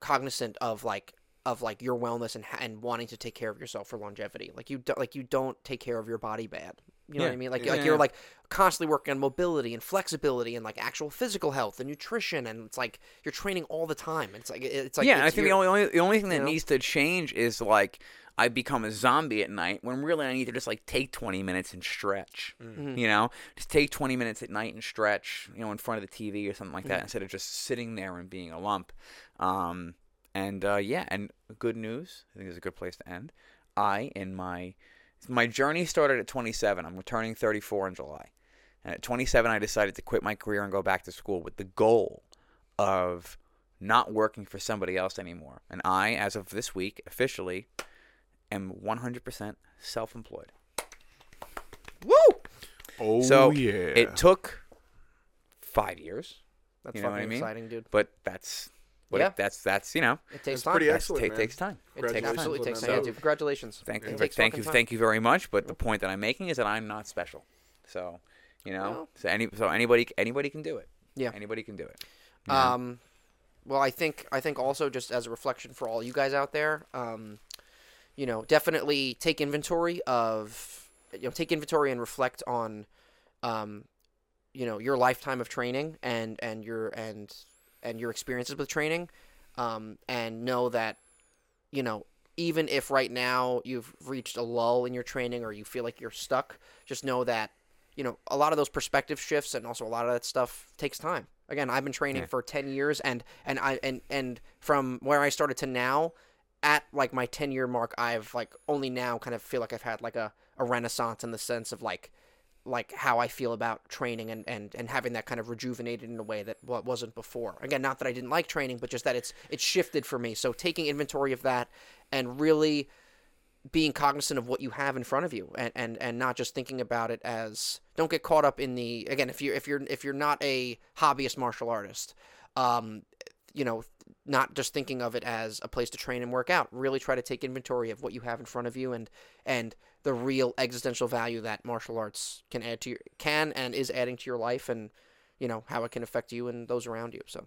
cognizant of like of like your wellness and and wanting to take care of yourself for longevity like you don't like you don't take care of your body bad you know what I mean like Yeah. like you're like constantly working on mobility and flexibility and like actual physical health and nutrition and it's like you're training all the time it's like it's like yeah, and I think the your- only, only the only thing that you know? needs to change is like I become a zombie at night when really I need to just like take 20 minutes and stretch. Mm-hmm. You know, just take 20 minutes at night and stretch. You know, in front of the TV or something like Mm-hmm. that instead of just sitting there and being a lump. Um, and uh, yeah, and good news. I think is a good place to end. I in my my journey started at 27. I'm returning 34 in July. And at 27, I decided to quit my career and go back to school with the goal of not working for somebody else anymore. And I, as of this week, officially am 100% self employed. woo oh so yeah. it took five years, That's You know fucking what I mean? exciting, dude. but that's But Yeah. it, that's that's you know It takes It's time. pretty that's, excellent, ta- man. takes time. It takes, Congratulations absolutely takes time. So- Congratulations. Thank It you, takes thank you, time. thank you very much. But the point that I'm making is that I'm not special. So, you know, Well- so any so anybody anybody can do it. Yeah. anybody can do it. you know? Um, well, I think I think also just as a reflection for all you guys out there, um, you know, definitely take inventory of, you know, take inventory and reflect on, um, you know, your lifetime of training and and your and and your experiences with training, um, and know that, you know, even if right now you've reached a lull in your training or you feel like you're stuck, just know that you know, a lot of those perspective shifts and also a lot of that stuff takes time. Again, I've been training Yeah. for 10 years and and I and and from where I started to now at like my 10 year mark, I've like only now kind of feel like I've had like a, a renaissance in the sense of like like how I feel about training and, and, and having that kind of rejuvenated in a way that wa- wasn't before. Again, not that I didn't like training, but just that it's it's shifted for me. So taking inventory of that and really being cognizant of what you have in front of you and, and, and not just thinking about it as don't get caught up in the again if you if you're if you're not a hobbyist martial artist um you know not just thinking of it as a place to train and work out really try to take inventory of what you have in front of you and and the real existential value that martial arts can add to your can and is adding to your life and you know how it can affect you and those around you so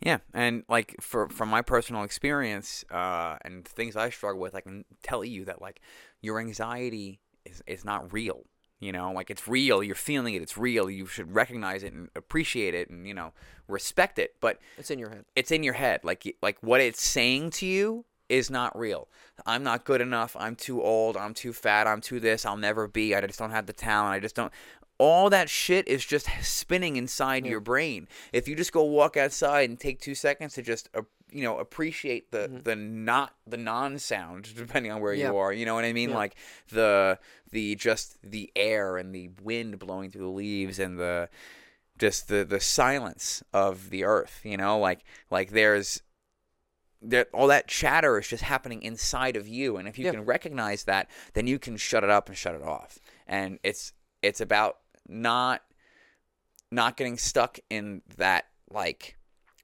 Yeah, and like for from my personal experience uh, and things I struggle with, I can tell you that like your anxiety is is not real. You know, like it's real. You're feeling it. It's real. You should recognize it and appreciate it, and you know, respect it. But it's in your head it's in your head. Like like what it's saying to you is not real. I'm not good enough. I'm too old. I'm too fat. I'm too this. I'll never be. I just don't have the talent. I just don't. All that shit is just spinning inside your brain. If you just go walk outside and take two seconds to just uh, you know appreciate the the not the non sound depending on where Yeah. you are. You know what I mean? Yeah. Like the the just the air and the wind blowing through the leaves and the just the the silence of the earth you know like like there's there all that chatter is just happening inside of you. And if you Yeah. can recognize that then you can shut it up and shut it off. And it's it's about not not getting stuck in that like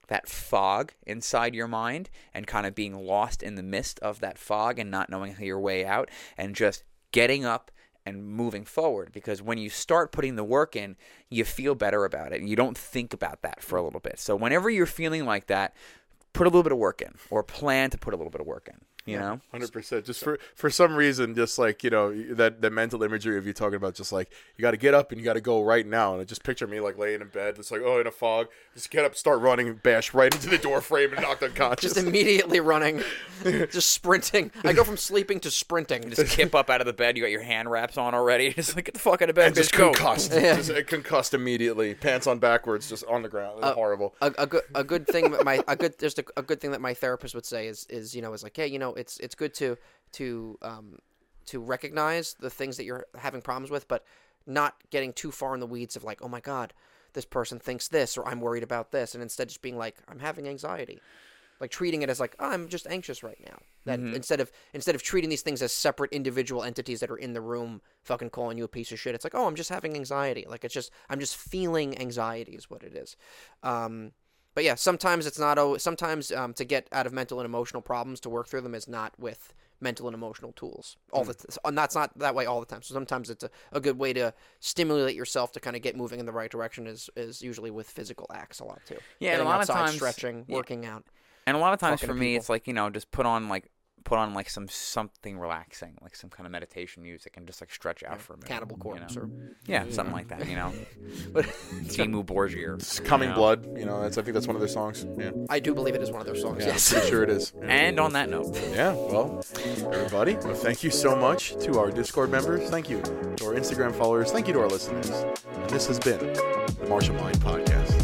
that fog inside your mind and kind of being lost in the mist of that fog and not knowing your way out and just getting up and moving forward. Because when you start putting the work in you feel better about it. And you don't think about that for a little bit. So whenever you're feeling like that put a little bit of work in or plan to put a little bit of work in you know Hundred percent. Just for for some reason, just like you know that that mental imagery of you talking about, just like you got to get up and you got to go right now. And I just picture me like laying in bed, it's like oh in a fog, just get up, start running, and bash right into the door frame and knocked unconscious. just immediately running just sprinting i go from sleeping to sprinting just kip up out of the bed you got your hand wraps on already just like get the fuck out of bed and just bitch, go. concussed, just uh, concussed immediately, pants on backwards, just on the ground. It's horrible. a, a good a good thing my a good just a, a good thing that my therapist would say is is you know is like hey you know it's it's good to to um to recognize the things that you're having problems with but not getting too far in the weeds of like oh my god this person thinks this or I'm worried about this and instead just being like I'm having anxiety. Like treating it as like oh, I'm just anxious right now. That instead of instead of treating these things as separate individual entities that are in the room fucking calling you a piece of shit it's like oh I'm just having anxiety. Like it's just I'm just feeling anxiety is what it is. Um but yeah, sometimes it's not. always Sometimes um, to get out of mental and emotional problems, to work through them, is not with mental and emotional tools. All the t- and that's not that way all the time. So sometimes it's a, a good way to stimulate yourself to kind of get moving in the right direction. Is is usually with physical acts a lot too. Yeah, and a lot of times- stretching, yeah. working out. And a lot of times for me, people. it's like you know, just put on like put on like some something relaxing, like some kind of meditation music, and just like stretch out for a minute. Cannibal you Corpse know? or yeah, something like that. You know, But Dimmu Borgir. It's coming blood. You know, that's I think that's one of their songs. Yeah, I do believe it is one of their songs. yeah yes. I'm pretty sure it is. And on that note, Yeah, well, everybody, well, thank you so much to our Discord members. Thank you to our Instagram followers. Thank you to our listeners. And this has been the Martial Mind Podcast.